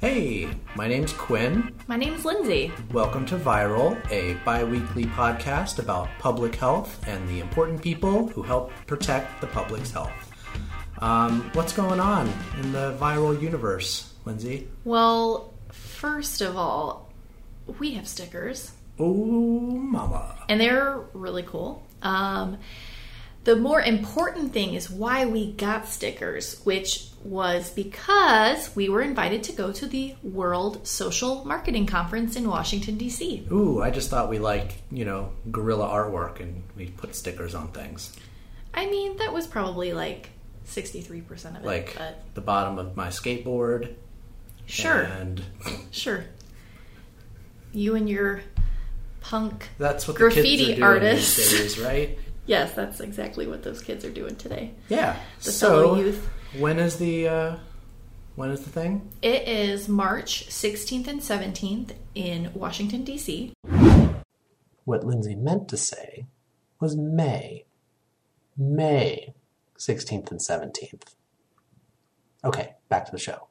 Hey, my name's Quinn. My name's Linsey. Welcome to Viral, a bi weekly podcast about public health and the important people who help protect the public's health. Um, what's going on in the viral universe, Linsey? Well, first of all, we have stickers, Ooh, mama. and they're really cool. Um, the more important thing is why we got stickers, which was because we were invited to go to the World Social Marketing Conference in Washington, D.C. Ooh, I just thought we liked, you know, guerrilla artwork and we put stickers on things. I mean, that was probably like 63% of it. Like but the bottom of my skateboard. sure, And sure. You and your punk that's what Graffiti the kids are doing artists. these days, right? Yes, that's exactly what those kids are doing today. Yeah. The so, youth. when is the uh, when is the thing? It is March 16th and 17th in Washington, D.C. What Linsey meant to say was May. May 16th and 17th. Okay, back to the show.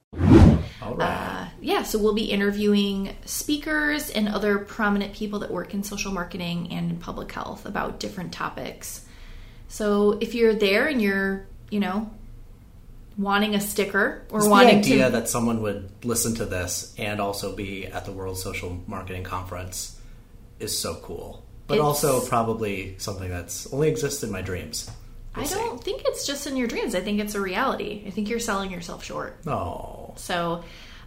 All right. Uh, yeah, so we'll be interviewing speakers and other prominent people that work in social marketing and in public health about different topics. So if you're there and you're, you know, wanting a sticker or It's the wanting idea to. that someone would listen to this and also be at the World Social Marketing Conference is so cool. But It's- also probably something that's only exists in my dreams. I We'll see. don't think it's just in your dreams. I think it's a reality. I think you're selling yourself short. Oh. So,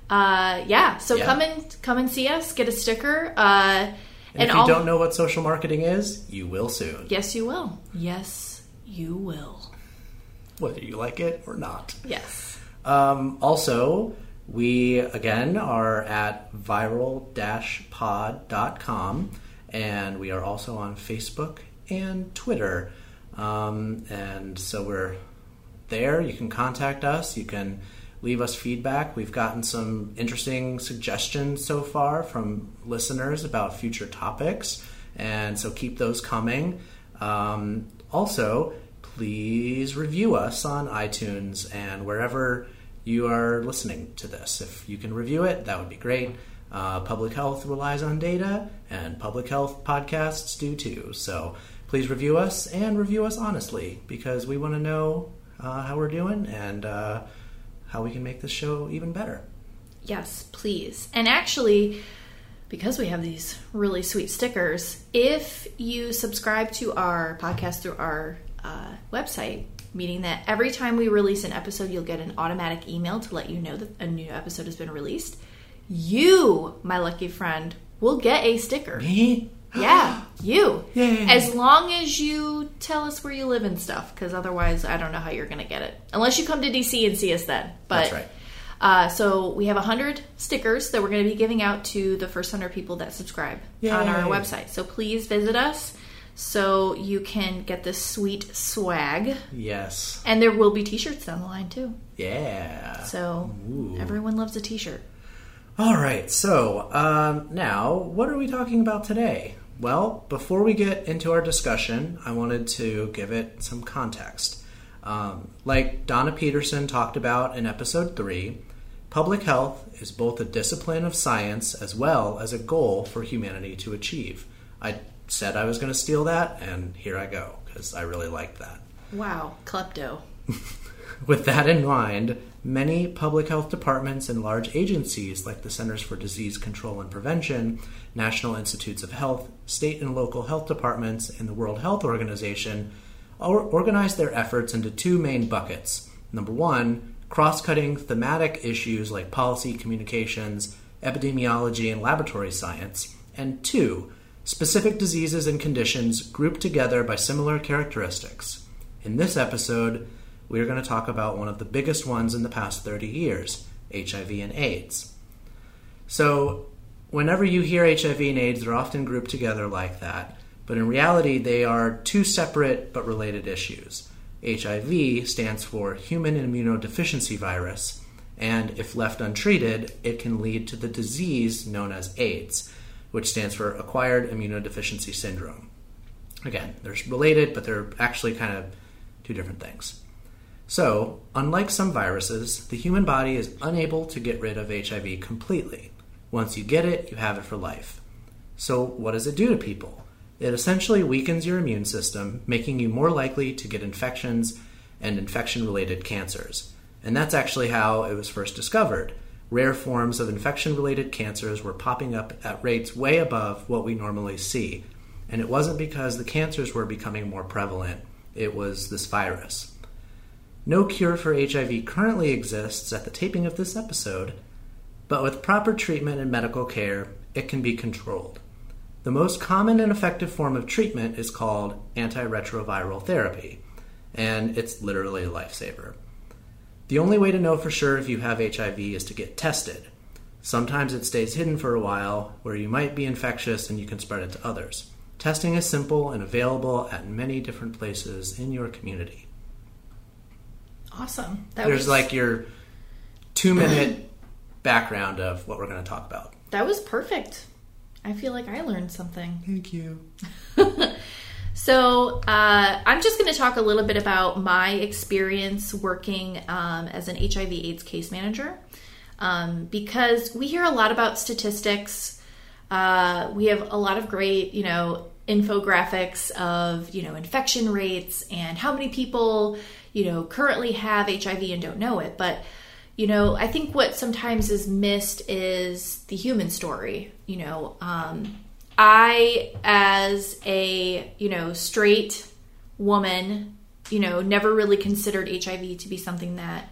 uh, yeah. So Yeah. come and come and see us. Get a sticker. Uh, And, if you all- don't know what social marketing is, you will soon. Yes, you will. Yes, you will. Whether you like it or not. Yes. Um, also, we again are at viral-pod.com and we are also on Facebook and Twitter. Um, and so we're there. You can contact us. You can leave us feedback. We've gotten some interesting suggestions so far from listeners about future topics, and so keep those coming. Um, also, please review us on iTunes and wherever you are listening to this. If you can review it, that would be great. Uh, public health relies on data, and public health podcasts do too. So please review us and review us honestly because we want to know uh, how we're doing and uh, how we can make this show even better. Yes, please. And actually, because we have these really sweet stickers, if you subscribe to our podcast through our uh, website, meaning that every time we release an episode, you'll get an automatic email to let you know that a new episode has been released. You, my lucky friend, will get a sticker. Me? Yeah, you. Yay. As long as you tell us where you live and stuff, because otherwise, I don't know how you're going to get it. Unless you come to DC and see us then. But, That's right. Uh, so we have hundred stickers that we're going to be giving out to the first hundred people that subscribe on our website. So please visit us so you can get this sweet swag, Yes. and there will be T-shirts down the line too. Yeah. So Ooh. everyone loves a T-shirt. All right, so um, now what are we talking about today? Well, before we get into our discussion, I wanted to give it some context. Um, like Donna Peterson talked about in episode 3, public health is both a discipline of science as well as a goal for humanity to achieve. I said I was going to steal that, and here I go, because I really liked that. Wow, klepto. With that in mind, many public health departments and large agencies like the Centers for Disease Control and Prevention, National Institutes of Health, state and local health departments, and the World Health Organization organize their efforts into two main buckets. Number one, cross cutting thematic issues like policy, communications, epidemiology, and laboratory science. And two, specific diseases and conditions grouped together by similar characteristics. In this episode, we are going to talk about one of the biggest ones in the past 30 years HIV and AIDS. So, whenever you hear HIV and AIDS, they're often grouped together like that, but in reality, they are two separate but related issues. HIV stands for Human Immunodeficiency Virus, and if left untreated, it can lead to the disease known as AIDS, which stands for Acquired Immunodeficiency Syndrome. Again, they're related, but they're actually kind of two different things. So, unlike some viruses, the human body is unable to get rid of HIV completely. Once you get it, you have it for life. So, what does it do to people? It essentially weakens your immune system, making you more likely to get infections and infection related cancers. And that's actually how it was first discovered. Rare forms of infection related cancers were popping up at rates way above what we normally see. And it wasn't because the cancers were becoming more prevalent, it was this virus. No cure for HIV currently exists at the taping of this episode, but with proper treatment and medical care, it can be controlled. The most common and effective form of treatment is called antiretroviral therapy, and it's literally a lifesaver. The only way to know for sure if you have HIV is to get tested. Sometimes it stays hidden for a while, where you might be infectious and you can spread it to others. Testing is simple and available at many different places in your community. Awesome. That There's was, like your two minute background of what we're going to talk about. That was perfect. I feel like I learned something. Thank you. so, uh, I'm just going to talk a little bit about my experience working um, as an HIV/AIDS case manager, um, because we hear a lot about statistics. Uh, we have a lot of great, you know, infographics of you know infection rates and how many people you know, currently have HIV and don't know it. But, you know, I think what sometimes is missed is the human story. You know, um, I, as a, you know, straight woman, you know, never really considered HIV to be something that,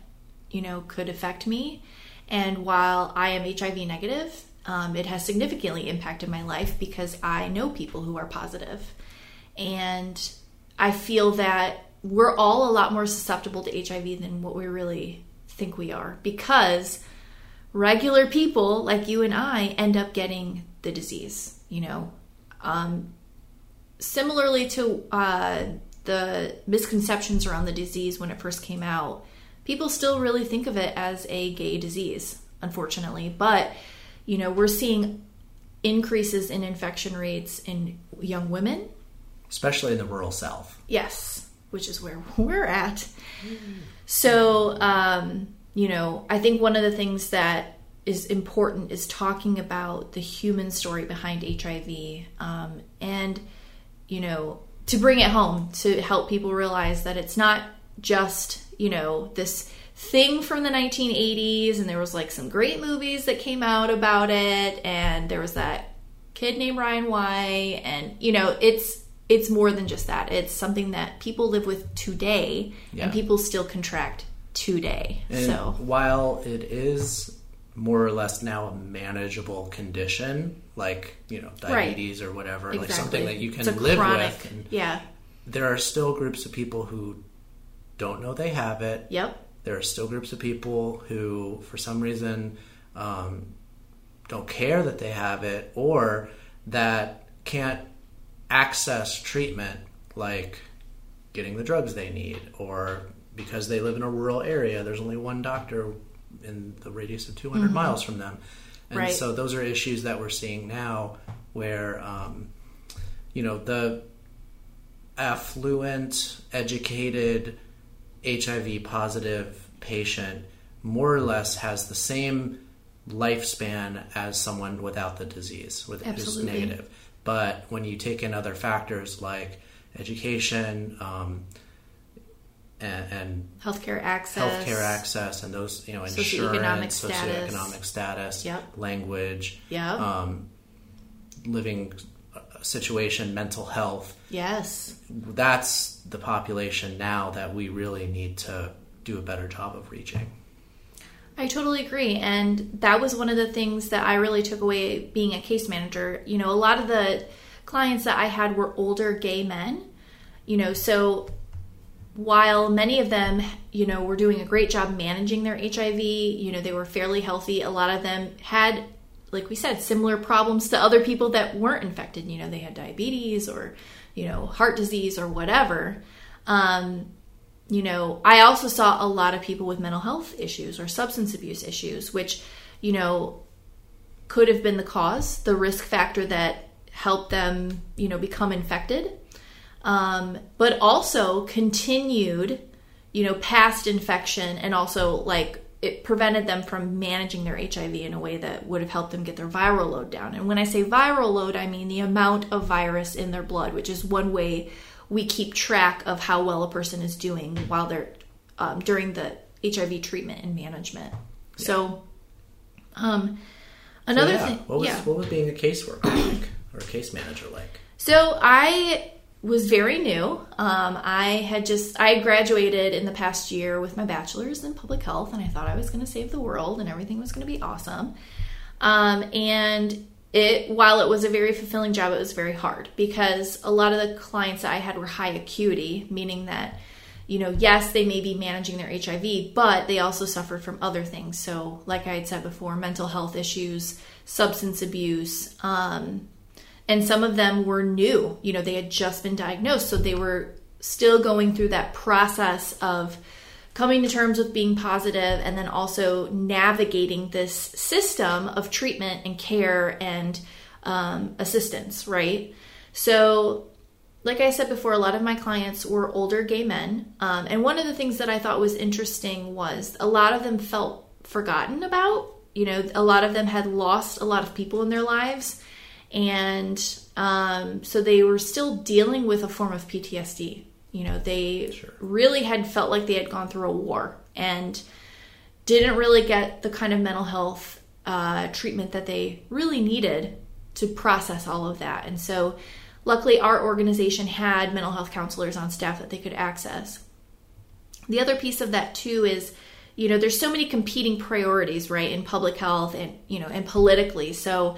you know, could affect me. And while I am HIV negative, um, it has significantly impacted my life because I know people who are positive. And I feel that we're all a lot more susceptible to HIV than what we really think we are because regular people like you and I end up getting the disease, you know. Um, similarly to uh, the misconceptions around the disease when it first came out, people still really think of it as a gay disease, unfortunately. But, you know, we're seeing increases in infection rates in young women, especially in the rural South. Yes which is where we're at. So, um, you know, I think one of the things that is important is talking about the human story behind HIV um, and, you know, to bring it home to help people realize that it's not just, you know, this thing from the 1980s and there was like some great movies that came out about it and there was that kid named Ryan White and you know it's it's more than just that. It's something that people live with today, yeah. and people still contract today. And so while it is more or less now a manageable condition, like you know diabetes right. or whatever, exactly. like something that you can live chronic, with. And yeah, there are still groups of people who don't know they have it. Yep. There are still groups of people who, for some reason, um, don't care that they have it, or that can't access treatment like getting the drugs they need or because they live in a rural area there's only one doctor in the radius of 200 mm-hmm. miles from them and right. so those are issues that we're seeing now where um, you know the affluent educated hiv positive patient more or less has the same lifespan as someone without the disease with who's negative but when you take in other factors like education um, and, and, healthcare access, healthcare access, and those you know insurance, socioeconomic status, status yep. language, yep. um, living situation, mental health. Yes, that's the population now that we really need to do a better job of reaching. I totally agree. And that was one of the things that I really took away being a case manager. You know, a lot of the clients that I had were older gay men, you know, so while many of them, you know, were doing a great job managing their HIV, you know, they were fairly healthy. A lot of them had, like we said, similar problems to other people that weren't infected. You know, they had diabetes or, you know, heart disease or whatever. Um, you know, I also saw a lot of people with mental health issues or substance abuse issues, which, you know, could have been the cause, the risk factor that helped them, you know, become infected, um, but also continued you know, past infection and also like it prevented them from managing their HIV in a way that would have helped them get their viral load down. And when I say viral load, I mean the amount of virus in their blood, which is one way we keep track of how well a person is doing while they're um, during the HIV treatment and management. Yeah. So, um, another so, yeah. thing, what was yeah. what was being a caseworker like or a case manager like? So I was very new. Um, I had just I graduated in the past year with my bachelor's in public health, and I thought I was going to save the world and everything was going to be awesome. Um, and it while it was a very fulfilling job, it was very hard because a lot of the clients that I had were high acuity, meaning that you know, yes, they may be managing their HIV, but they also suffered from other things. So, like I had said before, mental health issues, substance abuse, um, and some of them were new. You know, they had just been diagnosed, so they were still going through that process of coming to terms with being positive and then also navigating this system of treatment and care and um, assistance, right? So, like I said before, a lot of my clients were older gay men. Um, and one of the things that I thought was interesting was a lot of them felt forgotten about. You know, a lot of them had lost a lot of people in their lives and um, so they were still dealing with a form of PTSD. You know, they sure. really had felt like they had gone through a war and didn't really get the kind of mental health uh, treatment that they really needed to process all of that. And so, luckily, our organization had mental health counselors on staff that they could access. The other piece of that, too, is you know, there's so many competing priorities, right, in public health and, you know, and politically. So,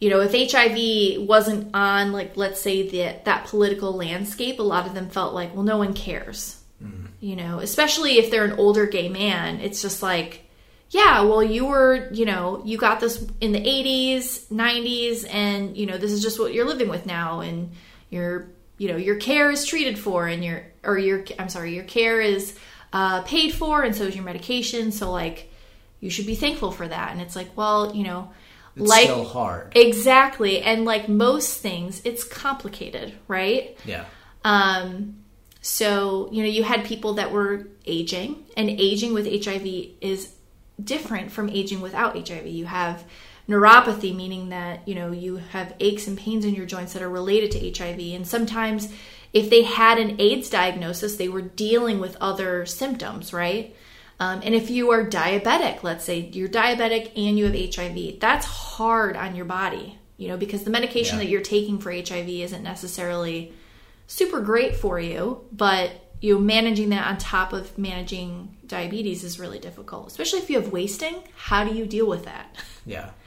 you know, if HIV wasn't on, like, let's say that that political landscape, a lot of them felt like, well, no one cares. Mm-hmm. You know, especially if they're an older gay man, it's just like, yeah, well, you were, you know, you got this in the 80s, 90s, and, you know, this is just what you're living with now. And your, you know, your care is treated for, and your, or your, I'm sorry, your care is uh, paid for, and so is your medication. So, like, you should be thankful for that. And it's like, well, you know, it's like, still hard. Exactly. And like most things, it's complicated, right? Yeah. Um, so, you know, you had people that were aging, and aging with HIV is different from aging without HIV. You have neuropathy, meaning that, you know, you have aches and pains in your joints that are related to HIV. And sometimes, if they had an AIDS diagnosis, they were dealing with other symptoms, right? Um, and if you are diabetic, let's say you're diabetic and you have HIV, that's hard on your body, you know, because the medication yeah. that you're taking for HIV isn't necessarily super great for you, but you know, managing that on top of managing diabetes is really difficult, especially if you have wasting. How do you deal with that? Yeah.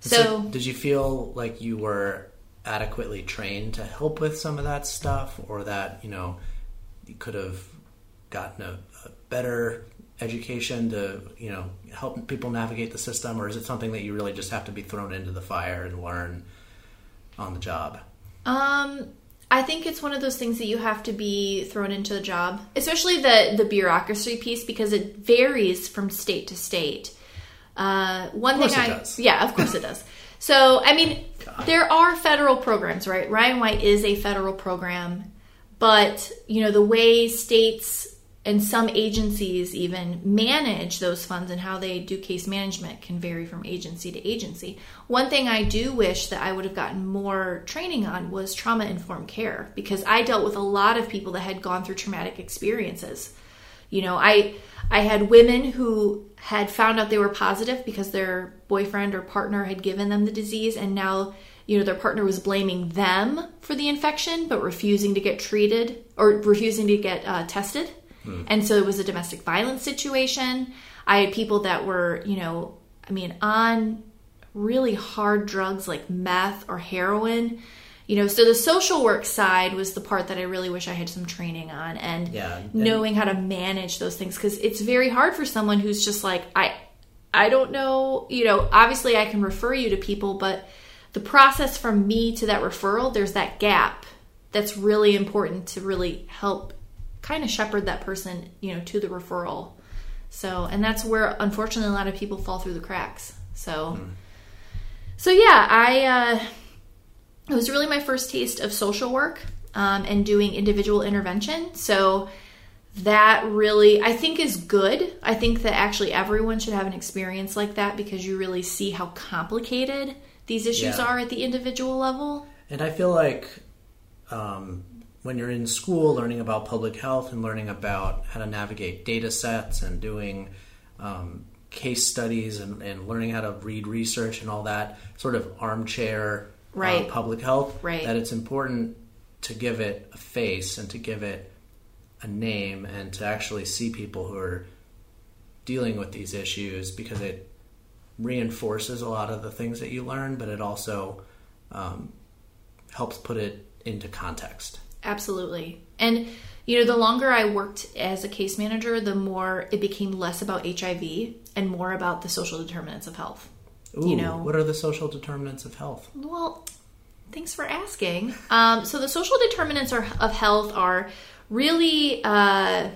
So, so did you feel like you were adequately trained to help with some of that stuff, or that you know you could have gotten a, a better education to you know help people navigate the system, or is it something that you really just have to be thrown into the fire and learn on the job? Um, I think it's one of those things that you have to be thrown into the job, especially the the bureaucracy piece because it varies from state to state. Uh, one thing I does. yeah, of course it does. So I mean, God. there are federal programs, right? Ryan White is a federal program, but you know the way states and some agencies even manage those funds and how they do case management can vary from agency to agency. One thing I do wish that I would have gotten more training on was trauma informed care because I dealt with a lot of people that had gone through traumatic experiences. You know, I I had women who had found out they were positive because their boyfriend or partner had given them the disease and now you know their partner was blaming them for the infection but refusing to get treated or refusing to get uh, tested Mm. And so it was a domestic violence situation. I had people that were, you know, I mean, on really hard drugs like meth or heroin. You know, so the social work side was the part that I really wish I had some training on and, yeah, and knowing how to manage those things because it's very hard for someone who's just like I I don't know, you know, obviously I can refer you to people, but the process from me to that referral, there's that gap that's really important to really help kind of shepherd that person, you know, to the referral. So, and that's where unfortunately a lot of people fall through the cracks. So, mm. so yeah, I, uh, it was really my first taste of social work um, and doing individual intervention. So, that really I think is good. I think that actually everyone should have an experience like that because you really see how complicated these issues Yeah. are at the individual level. And I feel like um, when you're in school learning about public health and learning about how to navigate data sets and doing um, case studies and, and learning how to read research and all that sort of armchair uh, public health, Right. that it's important to give it a face and to give it a name and to actually see people who are dealing with these issues because it reinforces a lot of the things that you learn, but it also um, helps put it into context. Absolutely. And you know, the longer I worked as a case manager, the more it became less about HIV and more about the social determinants of health. Ooh, You know. what are the social determinants of health? Well, thanks for asking. Um, so the social determinants are, of health are really, uh,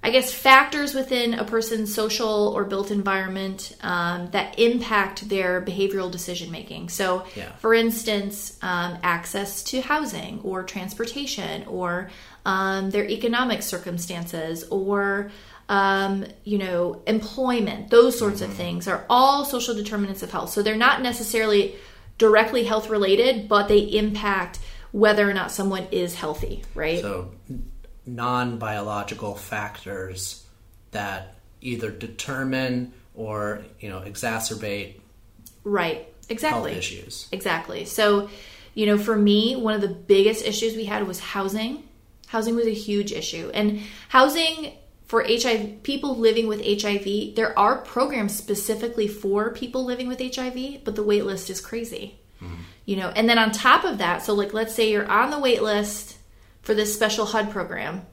I guess, factors within a person's social or built environment um, that impact their behavioral decision making. So, Yeah. for instance, um, access to housing or transportation or um, their economic circumstances or um, you know, employment, those sorts of things are all social determinants of health. So they're not necessarily directly health related, but they impact whether or not someone is healthy, right? So, non biological factors that either determine or you know exacerbate right. Exactly. issues. Exactly. So, you know, for me, one of the biggest issues we had was housing. Housing was a huge issue. And housing for HIV, people living with HIV, there are programs specifically for people living with HIV, but the wait list is crazy. Mm-hmm. You know, and then on top of that, so like let's say you're on the wait list for this special HUD program.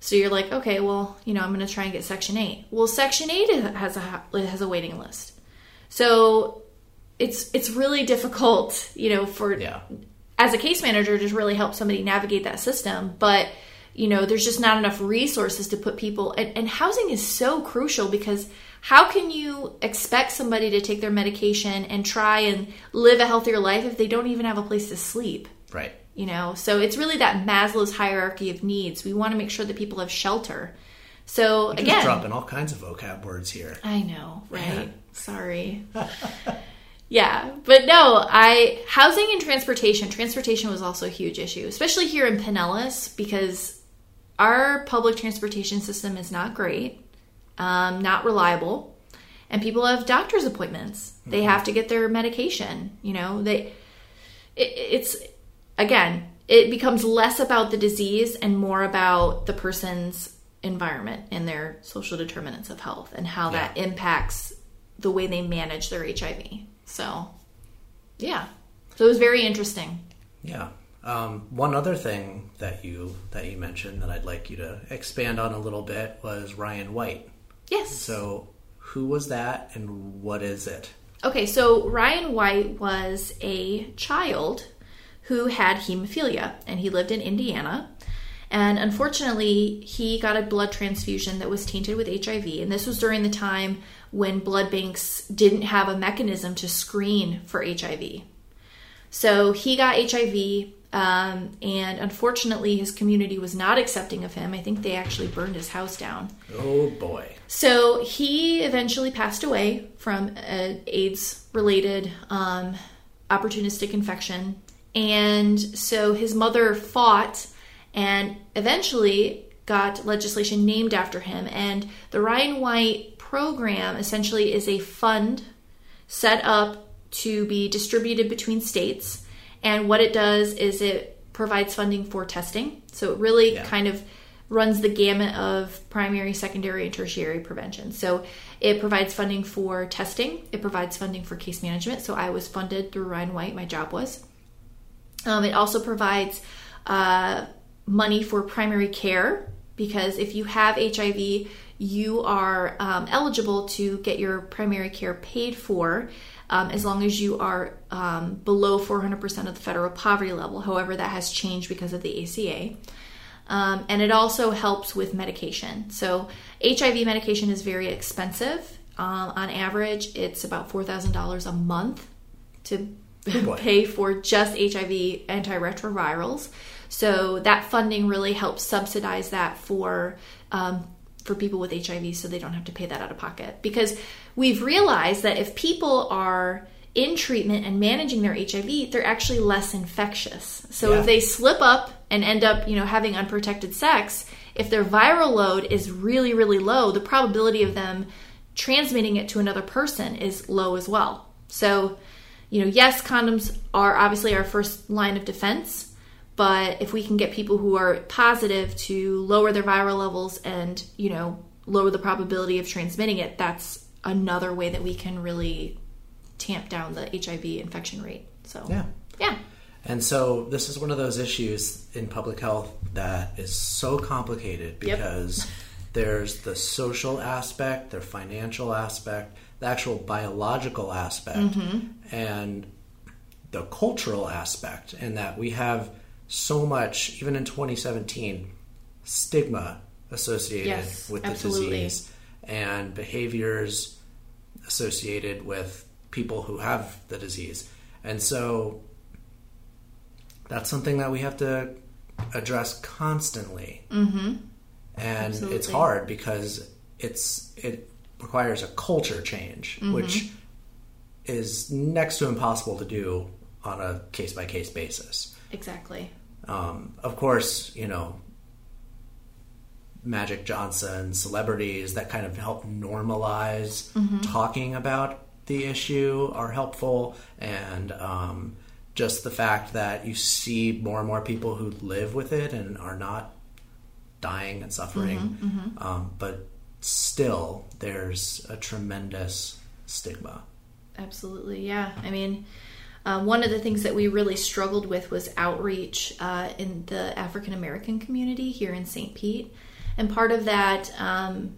So you're like, okay, well, you know, I'm going to try and get Section 8. Well, Section 8 has a has a waiting list. So it's it's really difficult, you know, for Yeah. as a case manager to really help somebody navigate that system. But you know, there's just not enough resources to put people. And, and housing is so crucial because how can you expect somebody to take their medication and try and live a healthier life if they don't even have a place to sleep? Right. You know? So it's really that maslow's hierarchy of needs. We want to make sure that people have shelter. So Just again dropping all kinds of vocab words here. i know right? Sorry. Yeah but no i housing and transportation transportation was also a huge issue especially here in pinellas because our public transportation system is not great um, not reliable and people have doctor's appointments. They have to get their medication you know? They it, it's again it becomes less about the disease and more about the person's environment and their social determinants of health and how that impacts the way they manage their hiv so yeah so it was very interesting Yeah. Um, one other thing that you that you mentioned that I'd like you to expand on a little bit was Ryan White. yes So, who was that, and what is it? Okay, so Ryan White was a child who had hemophilia and he lived in Indiana. And unfortunately, he got a blood transfusion that was tainted with HIV. And this was during the time when blood banks didn't have a mechanism to screen for HIV. So he got HIV, um, and unfortunately, his community was not accepting of him. I think they actually burned his house down. Oh boy. So he eventually passed away from an AIDS related um, opportunistic infection. And so his mother fought and eventually got legislation named after him. And the Ryan White program essentially is a fund set up to be distributed between states. And what it does is it provides funding for testing. So it really Yeah. kind of runs the gamut of primary, secondary, and tertiary prevention. So it provides funding for testing, it provides funding for case management. So I was funded through Ryan White, my job was. Um, it also provides uh, money for primary care because if you have HIV, you are um, eligible to get your primary care paid for um, as long as you are um, below 400% of the federal poverty level. However, that has changed because of the ACA. Um, and it also helps with medication. So, HIV medication is very expensive. Um, on average, it's about $4,000 a month to Oh, pay for just HIV antiretrovirals. So that funding really helps subsidize that for um, for people with HIV, so they don't have to pay that out of pocket. Because we've realized that if people are in treatment and managing their HIV, they're actually less infectious. So Yeah. if they slip up and end up, you know, having unprotected sex, if their viral load is really, really low, the probability of them transmitting it to another person is low as well. So, you know, yes, condoms are obviously our first line of defense, but if we can get people who are positive to lower their viral levels and, you know, lower the probability of transmitting it, that's another way that we can really tamp down the HIV infection rate. So, Yeah. yeah. And so this is one of those issues in public health that is so complicated Yep. because there's the social aspect, the financial aspect, the actual biological aspect, Mm-hmm. and the cultural aspect, and that we have so much, even in 2017, stigma associated Yes, with absolutely. the disease and behaviors associated with people who have the disease. And so that's something that we have to address constantly. Mm-hmm. And it's hard because it's it requires a culture change, Mm-hmm. which is next to impossible to do on a case by case basis. Exactly. Um, of course, you know, Magic Johnson, celebrities that kind of help normalize talking about the issue are helpful, and um, just the fact that you see more and more people who live with it and are not dying and suffering, Um, but still, there's a tremendous stigma. Absolutely, yeah. I mean, uh, one of the things that we really struggled with was outreach uh, in the African American community here in St. Pete. And part of that um,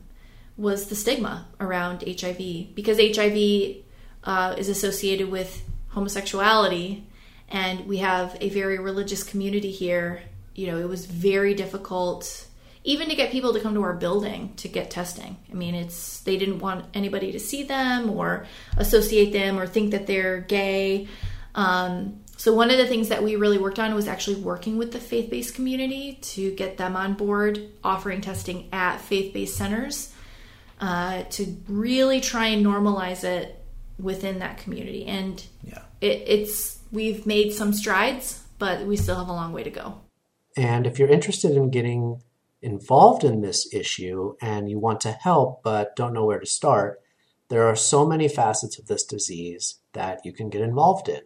was the stigma around HIV because HIV uh, is associated with homosexuality, and we have a very religious community here. You know, it was very difficult even to get people to come to our building to get testing. I mean, it's they didn't want anybody to see them or associate them or think that they're gay. Um, so one of the things that we really worked on was actually working with the faith-based community to get them on board, offering testing at faith-based centers uh, to really try and normalize it within that community. And Yeah. it, it's we've made some strides, but we still have a long way to go. And if you're interested in getting involved in this issue and you want to help but don't know where to start, there are so many facets of this disease that you can get involved in.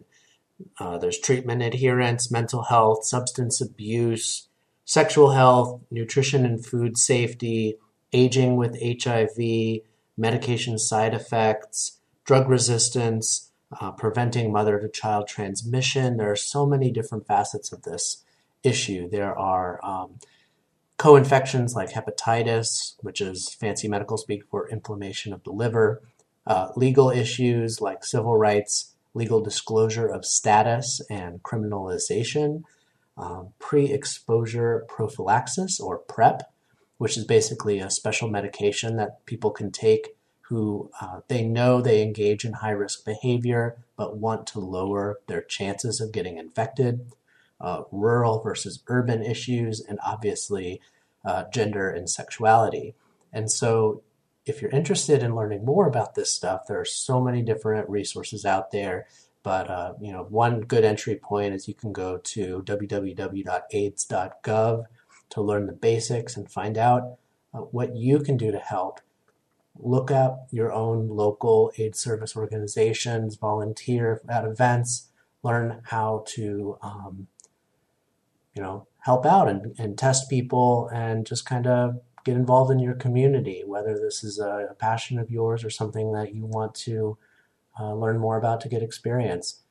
Uh, there's treatment adherence, mental health, substance abuse, sexual health, nutrition and food safety, aging with HIV, medication side effects, drug resistance, uh, preventing mother to child transmission. There are so many different facets of this issue. There are um, co infections like hepatitis, which is fancy medical speak for inflammation of the liver, uh, legal issues like civil rights, legal disclosure of status and criminalization, um, pre exposure prophylaxis or PrEP, which is basically a special medication that people can take who uh, they know they engage in high risk behavior but want to lower their chances of getting infected, uh, rural versus urban issues, and obviously uh, gender and sexuality. And so, if you're interested in learning more about this stuff, there are so many different resources out there. But uh, you know, one good entry point is you can go to www.aids.gov to learn the basics and find out uh, what you can do to help. Look up your own local AIDS service organizations, volunteer at events, learn how to, um, you know, help out and, and test people and just kind of get involved in your community, whether this is a, a passion of yours or something that you want to uh, learn more about to get experience.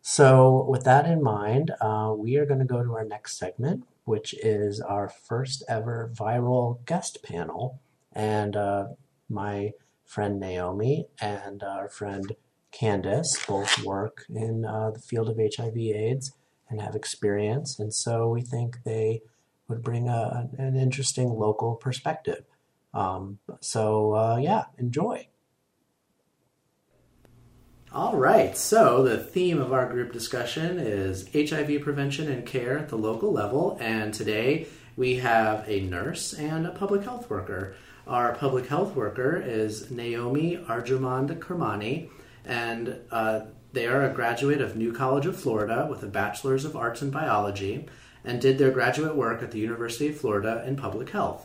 So, with that in mind, uh, we are going to go to our next segment, which is our first ever viral guest panel. And uh, my friend Naomi and our friend Candace both work in uh, the field of HIV/AIDS and have experience, and so we think they would bring a, an interesting local perspective. Um, so, uh, yeah, enjoy. All right, so the theme of our group discussion is HIV prevention and care at the local level, and today we have a nurse and a public health worker. Our public health worker is Naomi Ardjomandkermani, and uh, they are a graduate of New College of Florida with a Bachelor's of Arts in Biology and did their graduate work at the University of Florida in public health.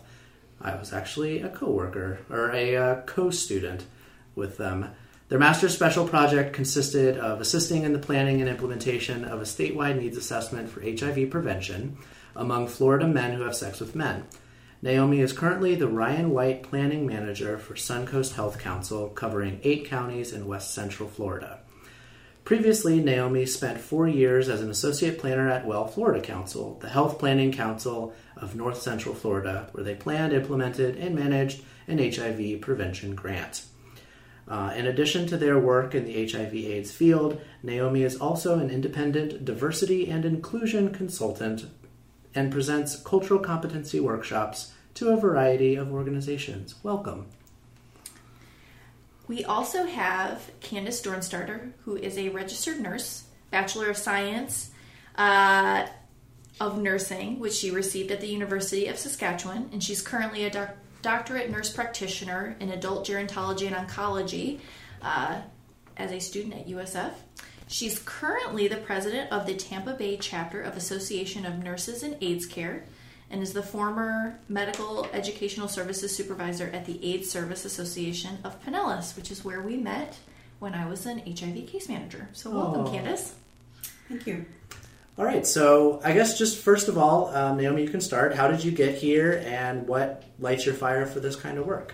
I was actually a co worker or a uh, co student with them. Their master's special project consisted of assisting in the planning and implementation of a statewide needs assessment for HIV prevention among Florida men who have sex with men. Naomi is currently the Ryan White Planning Manager for Suncoast Health Council, covering eight counties in west central Florida. Previously, Naomi spent four years as an associate planner at WellFlorida Council, the health planning council of north central Florida, where they planned, implemented, and managed an HIV prevention grant. Uh, in addition to their work in the HIV/AIDS field, Naomi is also an independent diversity and inclusion consultant and presents cultural competency workshops to a variety of organizations. Welcome. We also have Candace Dornstauder, who is a registered nurse, Bachelor of Science uh, of Nursing, which she received at the University of Saskatchewan, and she's currently a doc- doctorate nurse practitioner in adult gerontology and oncology uh, as a student at USF. She's currently the president of the Tampa Bay chapter of Association of Nurses in AIDS Care and is the former medical educational services supervisor at the AIDS Service Association of Pinellas, which is where we met when I was an HIV case manager. So, welcome, Aw. Candace. Thank you. All right, so I guess just first of all, um, Naomi, you can start. How did you get here, and what lights your fire for this kind of work?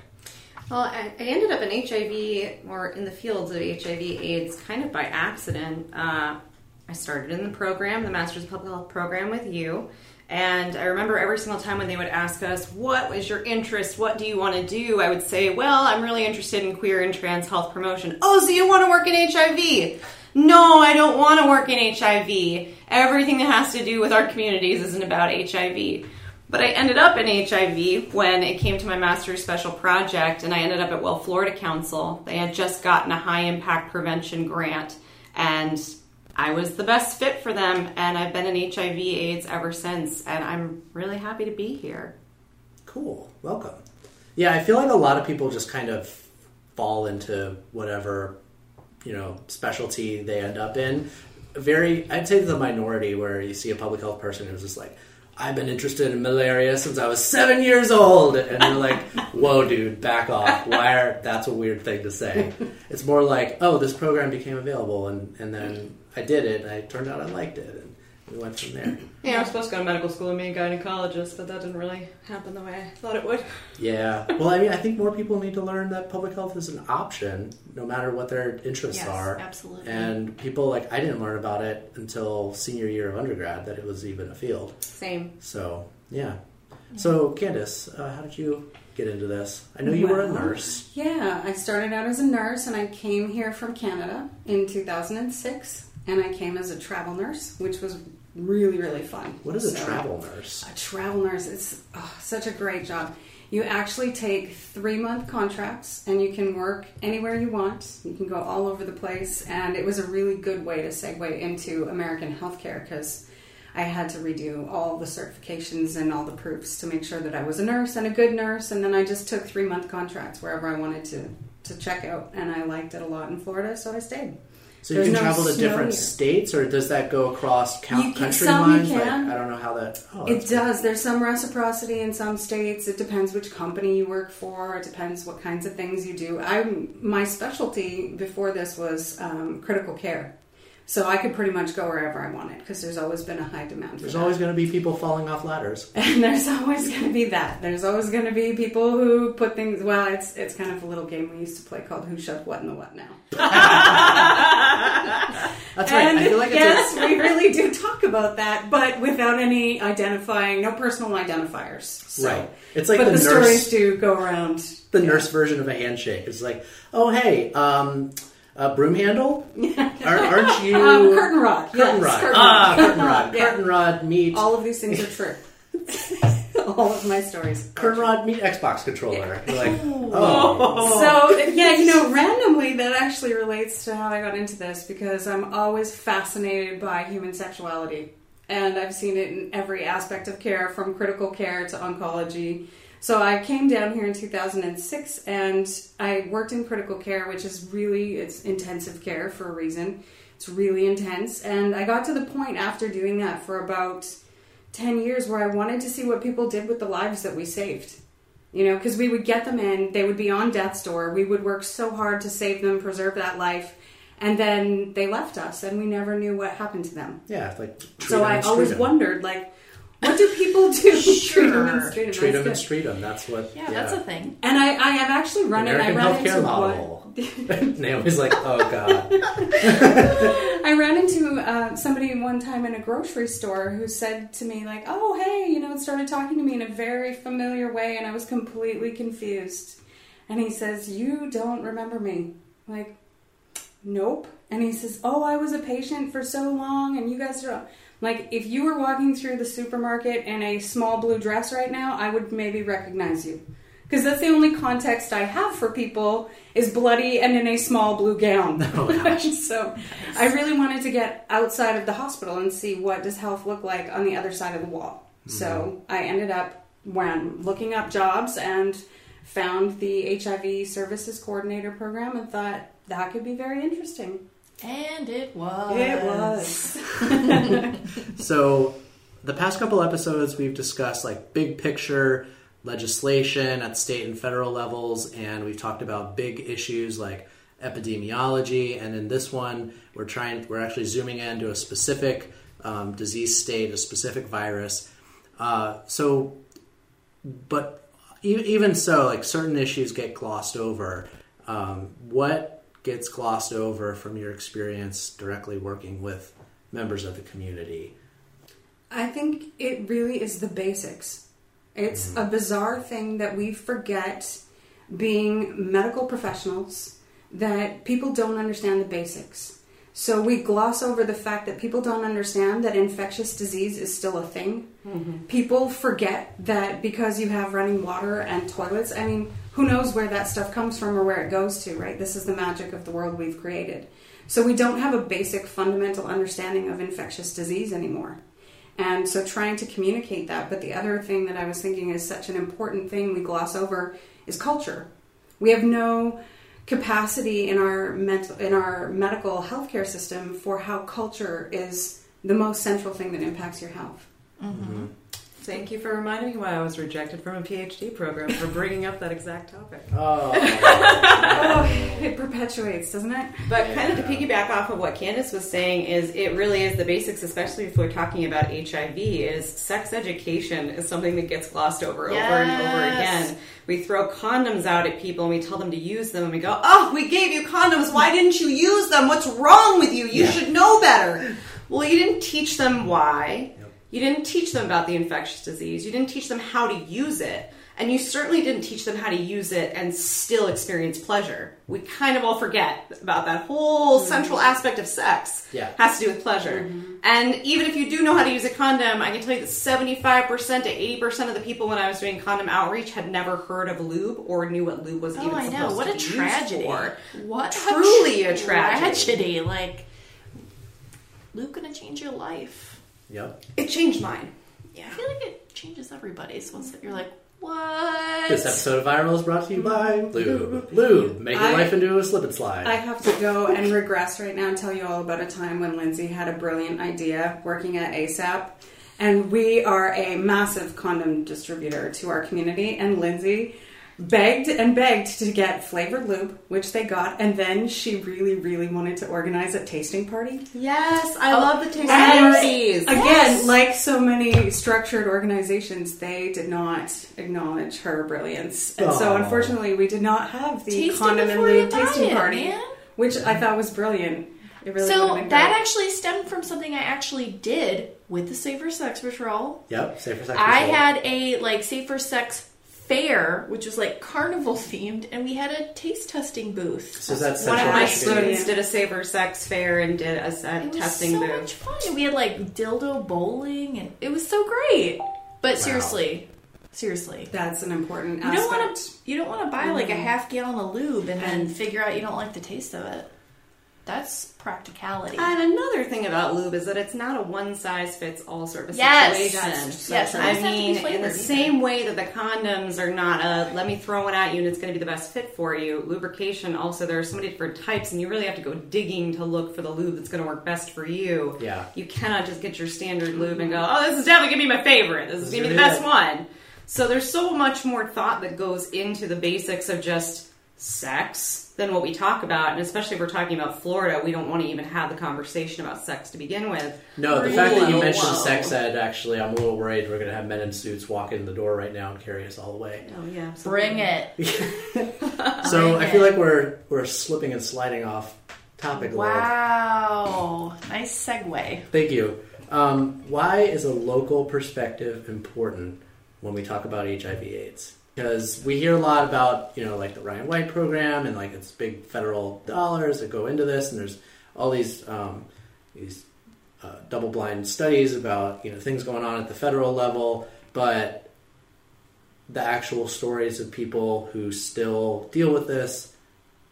Well, I, I ended up in HIV or in the fields of HIV/AIDS kind of by accident. Uh, I started in the program, the Masters of Public Health program, with you. And I remember every single time when they would ask us, What was your interest? What do you want to do? I would say, Well, I'm really interested in queer and trans health promotion. Oh, so you want to work in HIV? No, I don't want to work in HIV. Everything that has to do with our communities isn't about HIV. But I ended up in HIV when it came to my master's special project, and I ended up at WellFlorida Council. They had just gotten a high impact prevention grant, and I was the best fit for them, and I've been in HIV AIDS ever since, and I'm really happy to be here. Cool, welcome. Yeah, I feel like a lot of people just kind of fall into whatever you know specialty they end up in. Very, I'd say the minority where you see a public health person who's just like, I've been interested in malaria since I was seven years old, and you're like, whoa, dude, back off. Why are that's a weird thing to say? It's more like, oh, this program became available, and and then I did it, and I turned out I liked it, and we went from there. Yeah, I was supposed to go to medical school and be a gynecologist, but that didn't really happen the way I thought it would. Yeah. Well, I mean, I think more people need to learn that public health is an option, no matter what their interests Yes, are. absolutely. And people like I didn't learn about it until senior year of undergrad that it was even a field. Same. So yeah. So Candace, uh, how did you get into this? I know you were a nurse. Yeah, I started out as a nurse and I came here from Canada in 2006 and I came as a travel nurse, which was really, really fun. What is a travel nurse? A travel nurse, it's oh, such a great job. You actually take three month contracts and you can work anywhere you want. You can go all over the place, and it was a really good way to segue into American healthcare because I had to redo all the certifications and all the proofs to make sure that I was a nurse and a good nurse. And then I just took three month contracts wherever I wanted to, to check out, and I liked it a lot in Florida, so I stayed. So you can no travel to different here. states, or does that go across count can- country lines? Like. I don't know how that. Oh, It that's cool. does. There's some reciprocity in some states. It depends which company you work for. It depends what kinds of things you do. I my specialty before this was um, critical care, so I could pretty much go wherever I wanted because there's always been a high demand. For There's that. always going to be people falling off ladders. and there's always going to be that. There's always going to be people who put things. Well, it's it's kind of a little game we used to play called Who Shoved What in the What Now. That's right. And I feel like yes, we really do talk about that, but without any identifying, no personal identifiers. So. Right. It's like but the the, nurse- stories do go around. the nurse version of a handshake. It's like, oh hey, um, uh, broom handle? Are, aren't you Um, curtain rod. Curtain yes, rod. curtain ah, rod. curtain rod. Yeah. Curtain rod meet. All of these things are true. all of my stories. Curtain Rod meet Xbox controller. You're like, oh. So yeah, you know, randomly that actually relates to how I got into this because I'm always fascinated by human sexuality, and I've seen it in every aspect of care, from critical care to oncology. So I came down here in 2006, and I worked in critical care, which is really it's intensive care for a reason. It's really intense, and I got to the point after doing that for about 10 years where I wanted to see what people did with the lives that we saved. You know, because we would get them in, they would be on death's door. We would work so hard to save them, preserve that life, and then they left us, and we never knew what happened to them. Yeah, like so. I always wondered, like, what do people do? treat them and Sure. street 'em. Treat them and good. street them. That's what. Yeah, that's a thing. And I, I have actually run it. I American ran healthcare into model. what Naomi's like, oh god. I ran into uh, somebody one time in a grocery store who said to me, like, oh, hey, you know, and started talking to me in a very familiar way, and I was completely confused. And he says, You don't remember me. I'm like, nope. And he says, Oh, I was a patient for so long, and you guys are. Like, if you were walking through the supermarket in a small blue dress right now, I would maybe recognize you. Because that's the only context I have for people is bloody and in a small blue gown. Oh, so I really wanted to get outside of the hospital and see what does health look like on the other side of the wall. Mm-hmm. So I ended up when looking up jobs and found the HIV services coordinator program and thought that could be very interesting. And it was. It was. So, the past couple episodes, we've discussed like big picture legislation at state and federal levels, and we've talked about big issues like epidemiology. And in this one, we're trying, we're actually zooming in to a specific um, disease state, a specific virus. Uh, so, but e- even so, like certain issues get glossed over. Um, what gets glossed over from your experience directly working with members of the community? I think it really is the basics. It's mm-hmm. a bizarre thing that we forget being medical professionals that people don't understand the basics. So we gloss over the fact that people don't understand that infectious disease is still a thing. Mm-hmm. People forget that because you have running water and toilets, I mean, who knows where that stuff comes from or where it goes to, right? This is the magic of the world we've created. So we don't have a basic fundamental understanding of infectious disease anymore. And so trying to communicate that. But the other thing that I was thinking is such an important thing we gloss over is culture. We have no capacity in our mental in our medical healthcare system for how culture is the most central thing that impacts your health. Mm-hmm. Mm-hmm. Thank you for reminding me why I was rejected from a PhD program for bringing up that exact topic. Oh. oh, it perpetuates, doesn't it? But kind of to piggyback off of what Candace was saying is it really is the basics, especially if we're talking about HIV, is sex education is something that gets glossed over over and over again. We throw condoms out at people and we tell them to use them and we go, Oh, we gave you condoms, why didn't you use them? What's wrong with you? You Yeah. should know better. Well, you didn't teach them why. You didn't teach them about the infectious disease. You didn't teach them how to use it. And you certainly didn't teach them how to use it and still experience pleasure. We kind of all forget about that whole mm-hmm. central aspect of sex. Yeah. Has to do with pleasure. Mm-hmm. And even if you do know how to use a condom, I can tell you that 75% to 80% of the people when I was doing condom outreach had never heard of lube or knew what lube was Oh, even I supposed know. What a tragedy. What Truly a tragedy. tragedy. Like, lube gonna change your life. Yep. It changed mine. Yeah. I feel like it changes everybody's once that you're like, what? This episode of Viral is brought to you by mm-hmm. Lube. Lube. Make your I- life into a slip and slide. I have to go and regress right now and tell you all about a time when Linsey had a brilliant idea working at ASAP. And we are a massive condom distributor to our community. And Linsey begged and begged to get flavored lube, which they got. And then she really, really wanted to organize a tasting party. Yes, I oh, love the tasting And parties. Again, like so many structured organizations, they did not acknowledge her brilliance. And so, oh. unfortunately, we did not have the Tasting condom and before lube tasting it, party, man. which I thought was brilliant. It really so that actually stemmed from something I actually did with the Safer Sex Patrol. yep. Safer sex. I had a like Safer Sex fair, which was like carnival themed, and we had a taste testing booth. So that's One of my students did a safer sex fair and did a, a It was testing so booth. much fun. We had like dildo bowling, and it was so great. But seriously, Seriously. That's an important You don't want to. You don't want to buy like a Mhm. half gallon of lube and then figure out you don't like the taste of it. That's practicality. And another thing about lube is that it's not a one size fits all sort of Yes. situation. Yes. So Yes, I doesn't have to be mean, in the either. same way that the condoms are not a let me throw one at you and it's going to be the best fit for you, lubrication also there are so many different types and you really have to go digging to look for the lube that's going to work best for you. Yeah. You cannot just get your standard lube and go, oh, this is definitely going to be my favorite. This is going to be the Yeah. best one. So there's so much more thought that goes into the basics of just sex than what we talk about, and especially if we're talking about Florida, we don't want to even have the conversation about sex to begin with. No, the fact that you Whoa. mentioned sex ed, actually, I'm a little worried we're going to have men in suits walk in the door right now and carry us all the way. Oh yeah, Bring it. So I feel it. like we're we're slipping and sliding off topic a little. Wow. Nice segue. Thank you. Um, why is a local perspective important when we talk about HIV/AIDS? Because we hear a lot about you know like the Ryan White program and like it's big federal dollars that go into this, and there's all these um, these uh, double-blind studies about you know things going on at the federal level, but the actual stories of people who still deal with this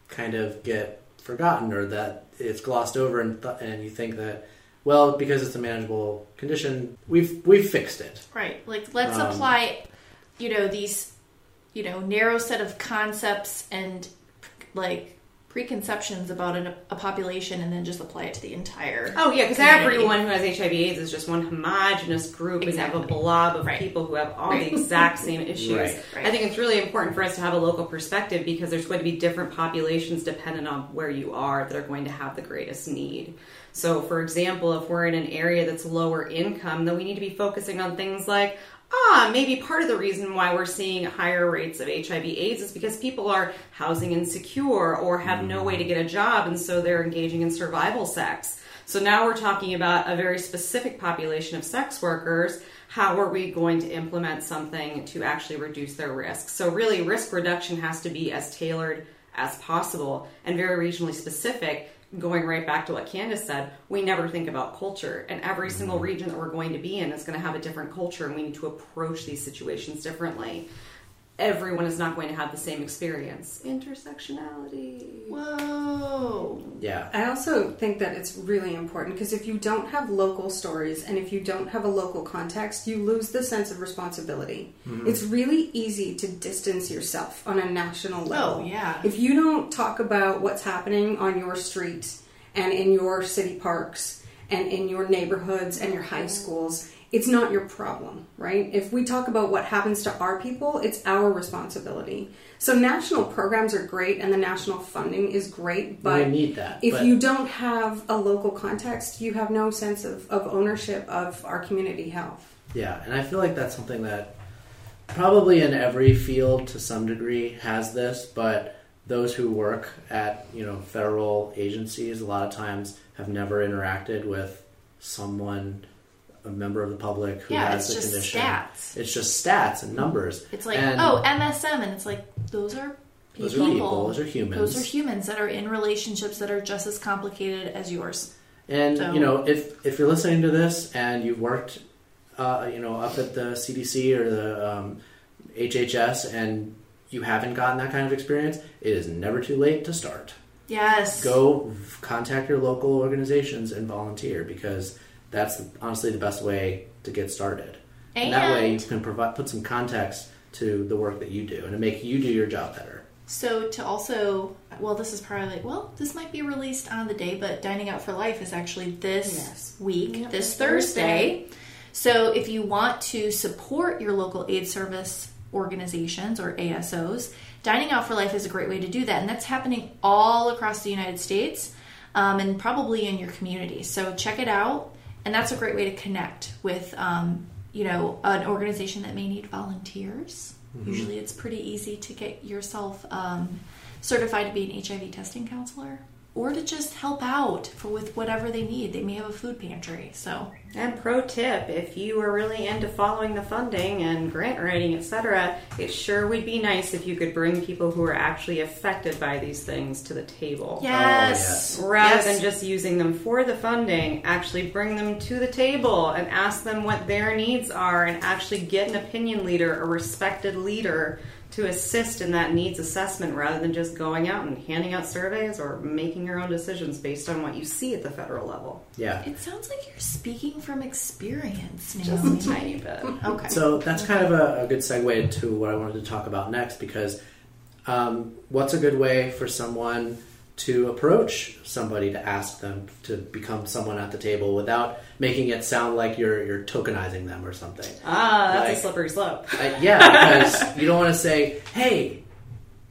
kind of get forgotten or that it's glossed over and th- and you think that well because it's a manageable condition we've we've fixed it Right. Like let's Um, apply, you know, these, you know, narrow set of concepts and like preconceptions about an, a population, and then just apply it to the entire. Oh yeah, because everyone who has HIV/AIDS is just one homogenous group, and you have a blob of Right. people who have all Right. the exact same issues. Right. I think it's really important for us to have a local perspective because there's going to be different populations dependent on where you are that are going to have the greatest need. So, for example, if we're in an area that's lower income, then we need to be focusing on things like ah, maybe part of the reason why we're seeing higher rates of HIV AIDS is because people are housing insecure or have no way to get a job and so they're engaging in survival sex. So now we're talking about a very specific population of sex workers. How are we going to implement something to actually reduce their risk? So really risk reduction has to be as tailored as possible and very regionally specific going right back to what Candace said, we never think about culture. And every single mm-hmm. region that we're going to be in is going to have a different culture, and we need to approach these situations differently. Everyone is not going to have the same experience. Intersectionality. Whoa. yeah I also think that it's really important because if you don't have local stories and if you don't have a local context, you lose the sense of responsibility. Mm-hmm. It's really easy to distance yourself on a national oh, level. Oh, yeah. If you don't talk about what's happening on your street and in your city parks and in your neighborhoods and your high oh. schools, it's not your problem, right? If we talk about what happens to our people, it's our responsibility. So national programs are great and the national funding is great, but we need that if but you don't have a local context, you have no sense of, of ownership of our community health. yeah and i feel like that's something that probably in every field to some degree has this but those who work at you know federal agencies a lot of times have never interacted with someone a member of the public who Yeah, has it's the just condition stats. it's just stats and numbers It's like, And- oh, MSM, and it's like those are people. Those are people, those are humans. Those are humans that are in relationships that are just as complicated as yours. And So- you know, if if you're listening to this and you've worked, uh, you know, up at the CDC or the um, HHS, and you haven't gotten that kind of experience, it is never too late to start. Yes. Go contact your local organizations and volunteer because that's honestly the best way to get started. And, that way, you can provide put some context to the work that you do and to make you do your job better. So to also, well, this is probably like, well, this might be released on the day, but Dining Out for Life is actually this Yes. week, Yep, this this Thursday. So if you want to support your local aid service organizations or ASOs, Dining Out for Life is a great way to do that, and that's happening all across the United States um, and probably in your community. So check it out, and that's a great way to connect with, um, you know, an organization that may need volunteers. Usually, it's pretty easy to get yourself um, certified to be an HIV testing counselor. Or to just help out for with whatever they need. They may have a food pantry. So And pro tip, if you are really into following the funding and grant writing, etc., it sure would be nice if you could bring people who are actually affected by these things to the table. Oh, yes, Rather Yes. than just using them for the funding, actually bring them to the table and ask them what their needs are and actually get an opinion leader, a respected leader to assist in that needs assessment rather than just going out and handing out surveys or making your own decisions based on what you see at the federal level. Yeah. It sounds like you're speaking from experience, Just a tiny bit. Okay. So that's kind of a, a good segue to what I wanted to talk about next because um, what's a good way for someone to approach somebody to ask them to become someone at the table without making it sound like you're you're tokenizing them or something? Ah, that's Like- a slippery slope. Uh, yeah, because you don't want to say, "Hey,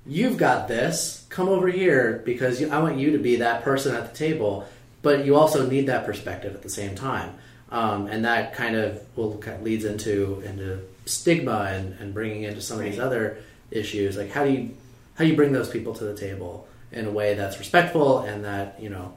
you've got this. Come over here because you, I want you to be that person at the table." But you also need that perspective at the same time, um, and that kind of will kind of leads into into stigma and, and bringing into some of these other issues. Like how do you how do you bring those people to the table in a way that's respectful and that you know,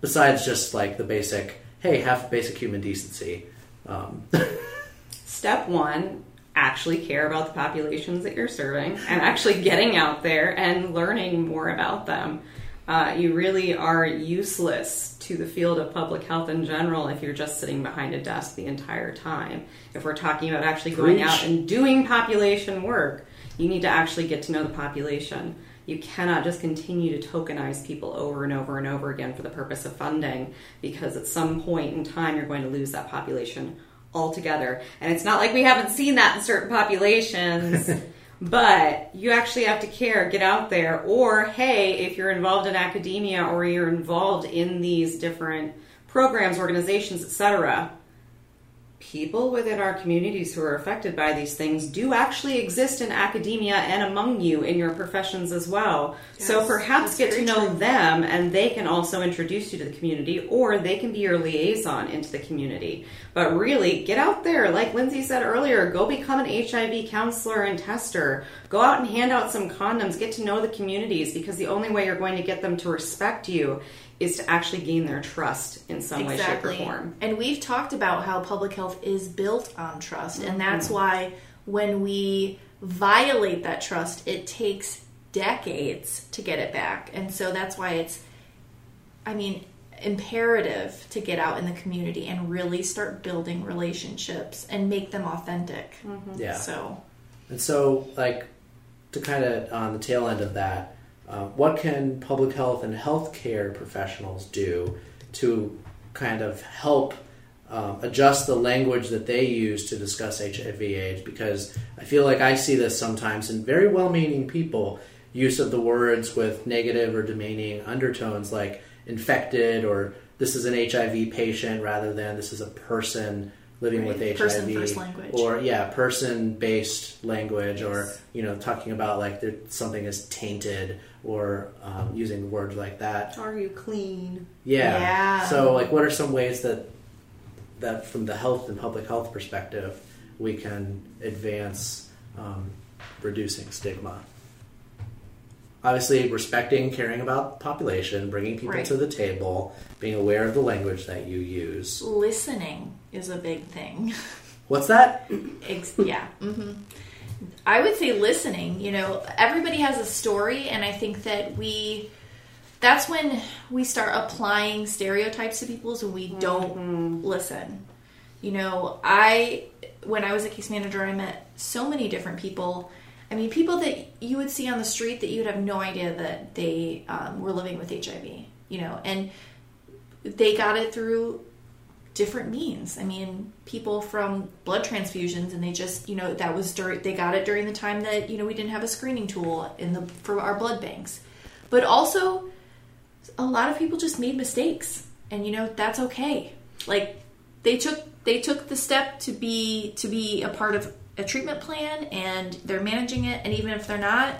besides just like the basic, "Hey, have basic human decency." Um, Step one actually care about the populations that you're serving and actually getting out there and learning more about them. Uh, you really are useless to the field of public health in general if you're just sitting behind a desk the entire time. If we're talking about actually going Preach. out and doing population work, you need to actually get to know the population. You cannot just continue to tokenize people over and over and over again for the purpose of funding because at some point in time you're going to lose that population altogether. And it's not like we haven't seen that in certain populations, but you actually have to care, get out there. Or, hey, if you're involved in academia or you're involved in these different programs, organizations, etc., people within our communities who are affected by these things do actually exist in academia and among you in your professions as well. so perhaps get to know true. them and they can also introduce you to the community or they can be your liaison into the community. But really, get out there. Like Linsey said earlier, go become an HIV counselor and tester. Go out and hand out some condoms. Get to know the communities because the only way you're going to get them to respect you is to actually gain their trust in some way, shape, or form. And we've talked about how public health is built on trust, and that's Mm-hmm. why when we violate that trust, it takes decades to get it back. And so that's why it's, I mean, imperative to get out in the community and really start building relationships and make them authentic. yeah. So, And so, like, to kind of on the tail end of that, uh, what can public health and healthcare professionals do to kind of help um, adjust the language that they use to discuss HIV/AIDS? Because I feel like I see this sometimes in very well-meaning people use of the words with negative or demeaning undertones, like infected or this is an HIV patient, rather than this is a person living with Right. HIV Person language. or yeah person based language or you know talking about like there, something is tainted or um, using words like that Are you clean? yeah. Yeah. so like what are some ways that that from the health and public health perspective we can advance um, reducing stigma obviously respecting caring about population bringing people Right. to the table being aware of the language that you use listening is a big thing. what's that Ex- yeah. hmm I would say listening. You know, everybody has a story, and I think that we. That's when we start applying stereotypes to people, so we don't listen. You know, I when I was a case manager, I met so many different people. I mean, people that you would see on the street that you'd have no idea that they um, were living with HIV. You know, and they got it through different means. I mean, people from blood transfusions, and they just, you know, that was during they got it during the time that you know we didn't have a screening tool in the for our blood banks, but also a lot of people just made mistakes, and you know that's okay. Like they took they took the step to be to be a part of a treatment plan, and they're managing it, and even if they're not.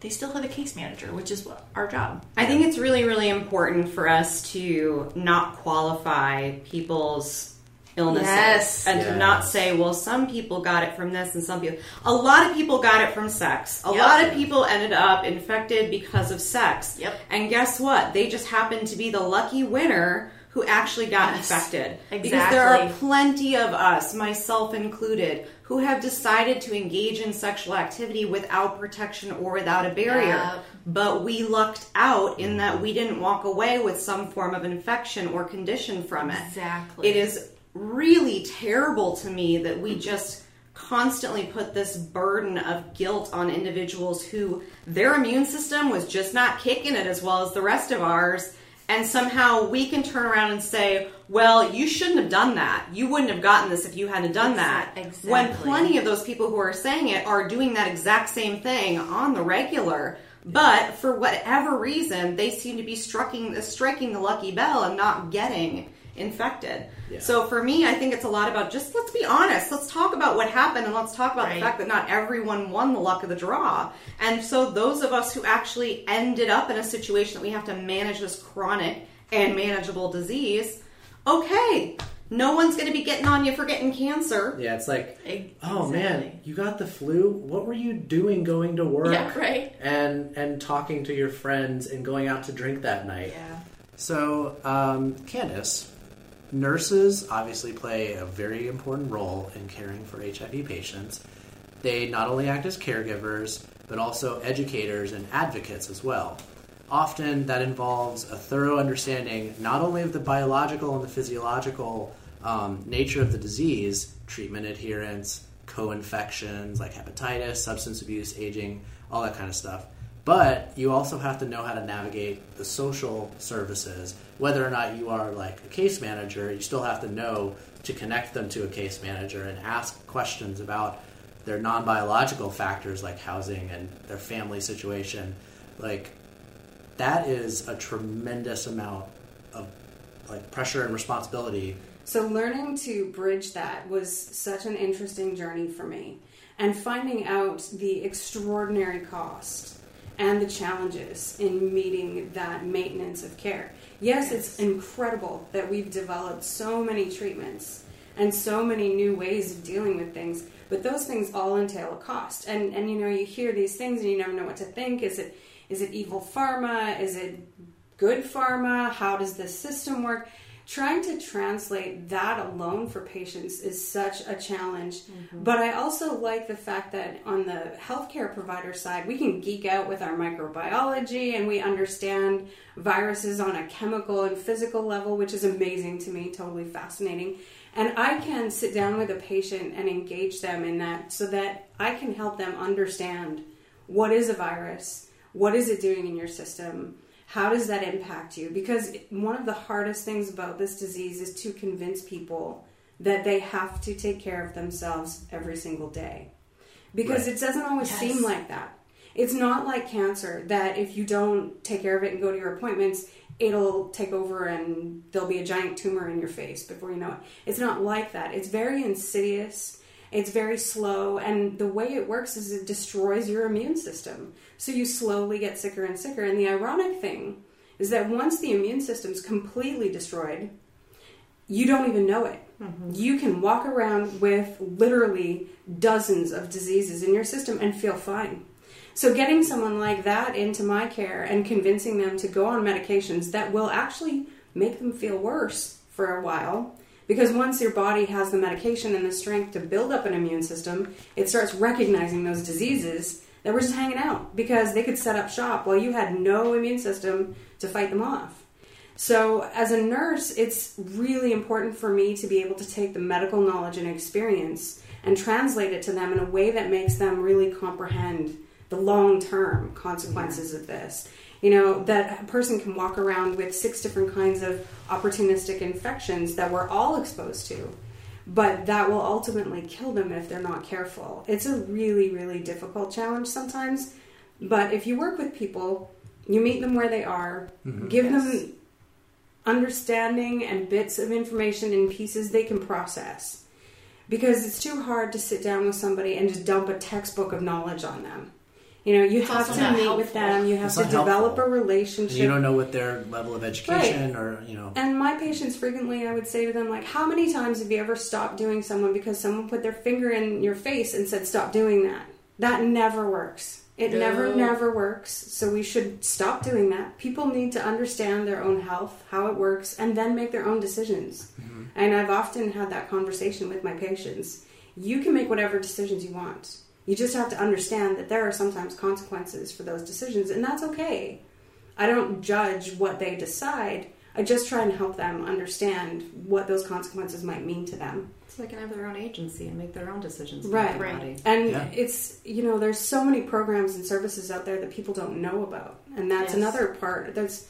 They still have a case manager, which is our job. I think it's really, really important for us to not qualify people's illnesses Yes. and to not say well some people got it from this and some people a lot of people got it from sex a Yep. lot of people ended up infected because of sex Yep. and guess what they just happened to be the lucky winner who actually got Yes. infected Exactly. because there are plenty of us myself included who have decided to engage in sexual activity without protection or without a barrier Yep. but we lucked out in mm-hmm. that we didn't walk away with some form of infection or condition from it Exactly. it is really terrible to me that we mm-hmm. just constantly put this burden of guilt on individuals who their immune system was just not kicking it as well as the rest of ours. And somehow we can turn around and say, well, you shouldn't have done that. You wouldn't have gotten this if you hadn't done that. Exactly. When plenty of those people who are saying it are doing that exact same thing on the regular. But for whatever reason, they seem to be striking, striking the lucky bell and not getting infected. Yeah. So for me, I think it's a lot about just let's be honest. Let's talk about what happened and let's talk about Right. the fact that not everyone won the luck of the draw. And so those of us who actually ended up in a situation that we have to manage this chronic and manageable disease, okay, no one's going to be getting on you for getting cancer. Yeah, it's like, Ex- oh man, you got the flu. What were you doing going to work? Yeah, right. And and talking to your friends and going out to drink that night. Yeah. So, um, Candace, nurses obviously play a very important role in caring for HIV patients. They not only act as caregivers, but also educators and advocates as well. Often that involves a thorough understanding not only of the biological and the physiological um, nature of the disease, treatment adherence, co infections like hepatitis, substance abuse, aging, all that kind of stuff, but you also have to know how to navigate the social services. Whether or not you are like a case manager, you still have to know to connect them to a case manager and ask questions about their non biological factors like housing and their family situation. Like, that is a tremendous amount of like pressure and responsibility. So learning to bridge that was such an interesting journey for me. And finding out the extraordinary cost and the challenges in meeting that maintenance of care. Yes, it's incredible that we've developed so many treatments and so many new ways of dealing with things, but those things all entail a cost. And and you know, you hear these things and you never know what to think. Is it is it evil pharma? Is it good pharma? How does the system work? Trying to translate that alone for patients is such a challenge. Mm-hmm. But I also like the fact that on the healthcare provider side, we can geek out with our microbiology and we understand viruses on a chemical and physical level, which is amazing to me, totally fascinating. And I can sit down with a patient and engage them in that so that I can help them understand what is a virus, what is it doing in your system, how does that impact you? Because one of the hardest things about this disease is to convince people that they have to take care of themselves every single day. Because Right. it doesn't always Yes. seem like that. It's not like cancer that if you don't take care of it and go to your appointments, it'll take over and there'll be a giant tumor in your face before you know it. It's not like that. It's very insidious. It's very slow, and the way it works is it destroys your immune system. So you slowly get sicker and sicker. And the ironic thing is that once the immune system's completely destroyed, you don't even know it. Mm-hmm. You can walk around with literally dozens of diseases in your system and feel fine. So, getting someone like that into my care and convincing them to go on medications that will actually make them feel worse for a while, because once your body has the medication and the strength to build up an immune system, it starts recognizing those diseases that were just hanging out because they could set up shop while you had no immune system to fight them off. So, as a nurse, it's really important for me to be able to take the medical knowledge and experience and translate it to them in a way that makes them really comprehend the long term consequences of this. You know, that a person can walk around with six different kinds of opportunistic infections that we're all exposed to, but that will ultimately kill them if they're not careful. It's a really, really difficult challenge sometimes, but if you work with people, you meet them where they are, mm-hmm. give them understanding and bits of information in pieces they can process. Because it's too hard to sit down with somebody and just dump a textbook of knowledge on them. You know, you It's have to not meet with them. You have It's to develop helpful. a relationship. you don't know what their level of education or you know. And my patients frequently, I would say to them, like, how many times have you ever stopped doing someone because someone put their finger in your face and said, stop doing that? That never works. It No. never, never works. So we should stop doing that. People need to understand their own health, how it works, and then make their own decisions. Mm-hmm. And I've often had that conversation with my patients. You can make whatever decisions you want. You just have to understand that there are sometimes consequences for those decisions, and that's okay. I don't judge what they decide. I just try and help them understand what those consequences might mean to them. So they can have their own agency and make their own decisions. Right, right. body. And Yeah. it's, you know, there's so many programs and services out there that people don't know about. And that's Yes. another part. That's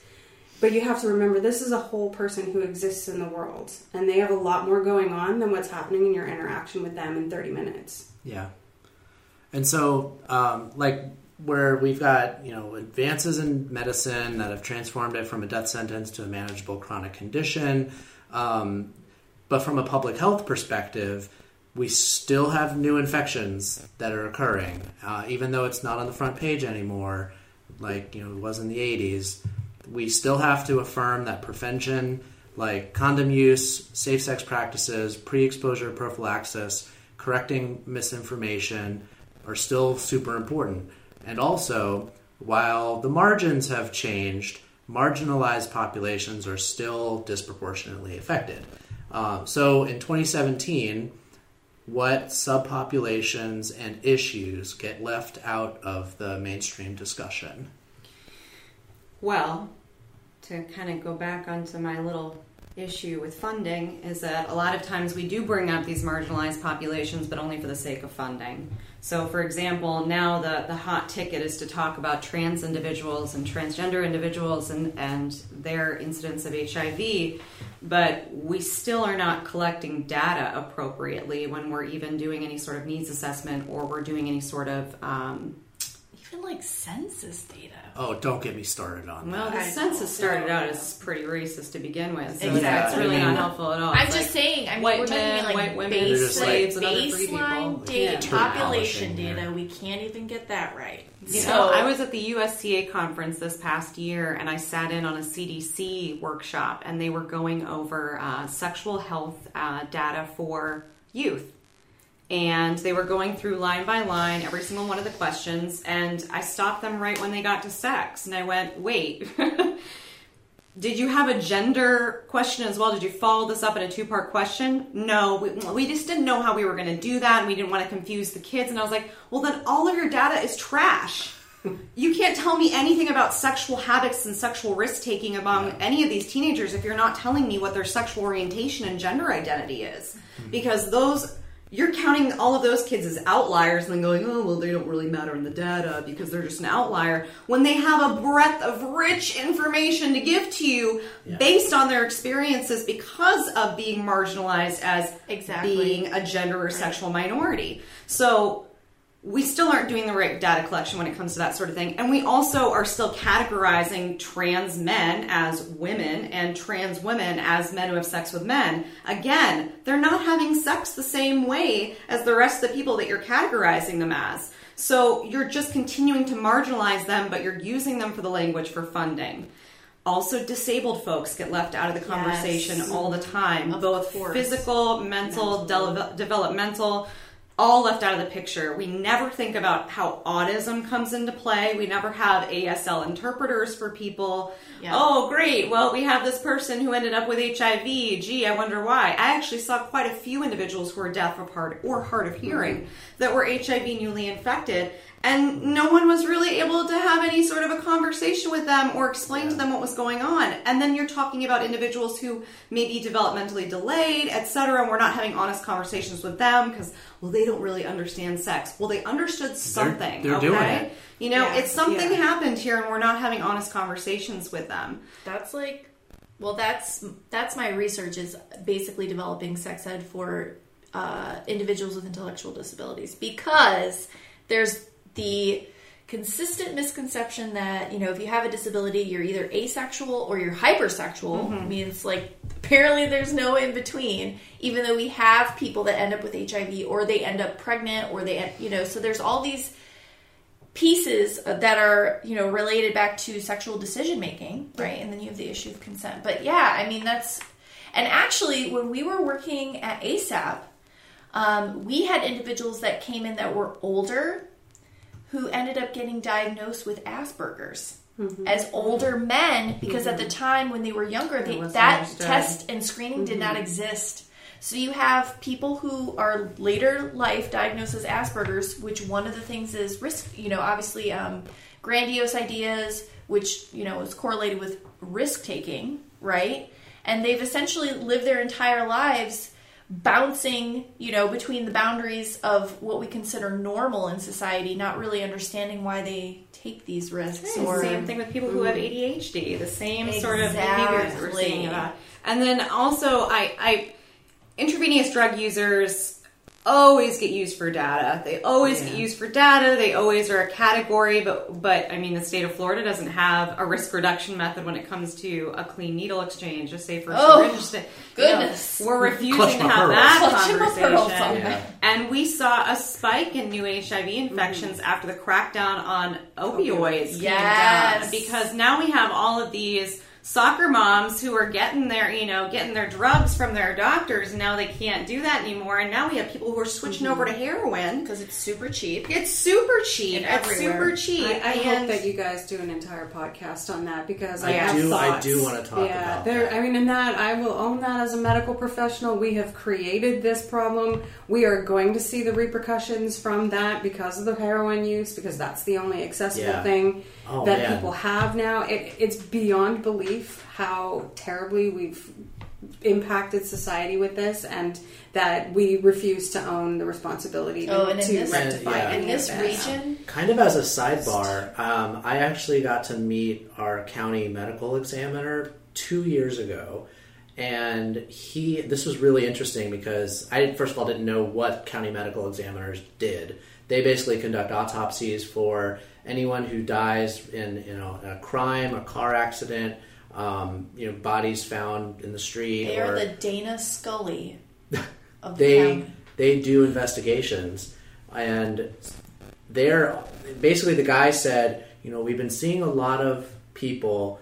but you have to remember this is a whole person who exists in the world and they have a lot more going on than what's happening in your interaction with them in 30 minutes. Yeah. And so, um, like, where we've got, you know, advances in medicine that have transformed it from a death sentence to a manageable chronic condition. Um, but from a public health perspective, we still have new infections that are occurring, uh, even though it's not on the front page anymore, like, you know, it was in the 80s. We still have to affirm that prevention, like condom use, safe sex practices, pre exposure prophylaxis, correcting misinformation are still super important. And also, while the margins have changed, marginalized populations are still disproportionately affected. Uh, so in 2017, what subpopulations and issues get left out of the mainstream discussion? Well, to kind of go back onto my little issue with funding is that a lot of times we do bring up these marginalized populations, but only for the sake of funding. So, for example, now the, the hot ticket is to talk about trans individuals and transgender individuals and, and their incidence of HIV, but we still are not collecting data appropriately when we're even doing any sort of needs assessment or we're doing any sort of um, Even like census data. Oh, don't get me started on Well, that. the I census started out as pretty racist to begin with, so Exactly. that's really I not helpful at all. I'm It's just like saying. I mean, white we're talking men, like white women, base, like, like- slaves, and other free baseline people. data, Yeah. Too population polishing here. data. We can't even get that right. You so know, I was at the USCA conference this past year, and I sat in on a CDC workshop, and they were going over uh, sexual health uh, data for youth. And they were going through line by line every single one of the questions, and I stopped them right when they got to sex, and I went, "Wait." Did you have a gender question as well? Did you follow this up in a two part question? No, we, we just didn't know how we were going to do that and we didn't want to confuse the kids. And I was like, well, then all of your data is trash. You can't tell me anything about sexual habits and sexual risk taking among any of these teenagers if you're not telling me what their sexual orientation and gender identity is. Mm-hmm. Because those, you're counting all of those kids as outliers and then going, oh, well, they don't really matter in the data because they're just an outlier. When they have a breadth of rich information to give to you Yeah. based on their experiences because of being marginalized as Exactly. being a gender or sexual minority. So we still aren't doing the right data collection when it comes to that sort of thing. And we also are still categorizing trans men as women and trans women as men who have sex with men. Again, they're not having sex the same way as the rest of the people that you're categorizing them as. So you're just continuing to marginalize them, but you're using them for the language for funding. Also, disabled folks get left out of the conversation Yes. all the time, Of both course. physical, mental, de- developmental, all left out of the picture. We never think about how autism comes into play. We never have ASL interpreters for people. Yeah. Oh, great. Well, we have this person who ended up with HIV. Gee, I wonder why. I actually saw quite a few individuals who were deaf of hard or hard of hearing mm-hmm. that were HIV newly infected. And no one was really able to have any sort of a conversation with them or explain to them what was going on. And then you're talking about individuals who may be developmentally delayed, etc. And we're not having honest conversations with them because, well, they don't really understand sex. Well, they understood something. they're okay? doing it. You know, Yeah, it's something yeah. happened here, and we're not having honest conversations with them. That's like, well, that's that's my research is basically developing sex ed for uh, individuals with intellectual disabilities because there's the consistent misconception that you know if you have a disability you're either asexual or you're hypersexual means like apparently there's no in between even though we have people that end up with hiv or they end up pregnant or they you know so there's all these pieces that are you know related back to sexual decision making right? And then you have the issue of consent. But yeah i mean that's and actually when we were working at asap um, we had individuals that came in that were older who ended up getting diagnosed with asperger's mm-hmm. as older men because at mm-hmm. the time when they were younger they, that understood. test and screening did not mm-hmm. exist so you have people who are later life diagnosed as Asperger's, which one of the things is risk. You know, obviously, um, grandiose ideas, which you know is correlated with risk taking, right? And they've essentially lived their entire lives bouncing, you know, between the boundaries of what we consider normal in society, not really understanding why they take these risks. Or Or same thing with people who have ADHD. The same sort of behaviors we're seeing about. And then also, I, I intravenous drug users always get used for data. They always get used for data. They always are a category, but but I mean, the state of Florida doesn't have a risk reduction method when it comes to a clean needle exchange. Just say for Oh, syringe, sta- you know, goodness. we're refusing Clutch to have pearls. that Clutch my pearls on conversation. that. And we saw a spike in new HIV infections mm-hmm. after the crackdown on opioids came Yes. down because now we have all of these soccer moms who are getting their you know getting their drugs from their doctors and now they can't do that anymore and now we have people who are switching over to mm-hmm. heroin because it's super cheap. it's super cheap And it's everywhere. super cheap I, I hope that you guys do an entire podcast on that because I, I have do- I do wanna talk yeah, about there. that. I mean, in that I will own that as a medical professional. We have created this problem. We are going to see the repercussions from that because of the heroin use, because that's the only accessible Yeah. thing Oh, that man. people have now. It, it's beyond belief how terribly we've impacted society with this, and that we refuse to own the responsibility to, Oh, and in to this- rectify Yeah. any In of this this. region, Kind of as a sidebar, um, I actually got to meet our county medical examiner two years ago, and he. This was really interesting because I first of all didn't know what county medical examiners did. They basically conduct autopsies for anyone who dies in you know a crime, a car accident, um, you know bodies found in the street, they or are the Dana Scully of the they county. they do investigations and they're basically the guy said you know we've been seeing a lot of people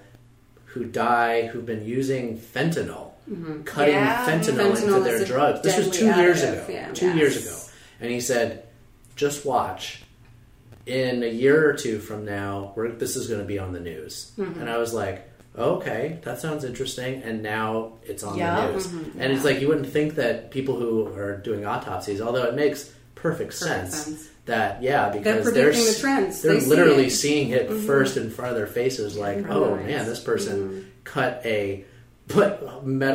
who die who've been using fentanyl cutting Yeah. fentanyl, into their drugs this was two deadly years ago yeah. two Yes. years ago and he said just watch in a year or two from now we're, this is going to be on the news. Mm-hmm. And i was like okay that sounds interesting. And now it's on Yeah. the news mm-hmm. and it's like you wouldn't think that people who are doing autopsies although it makes perfect, sense, sense. that yeah because They're they're, the trends. they're They see literally it. seeing it mm-hmm. first in front of their faces like oh man this person cut a put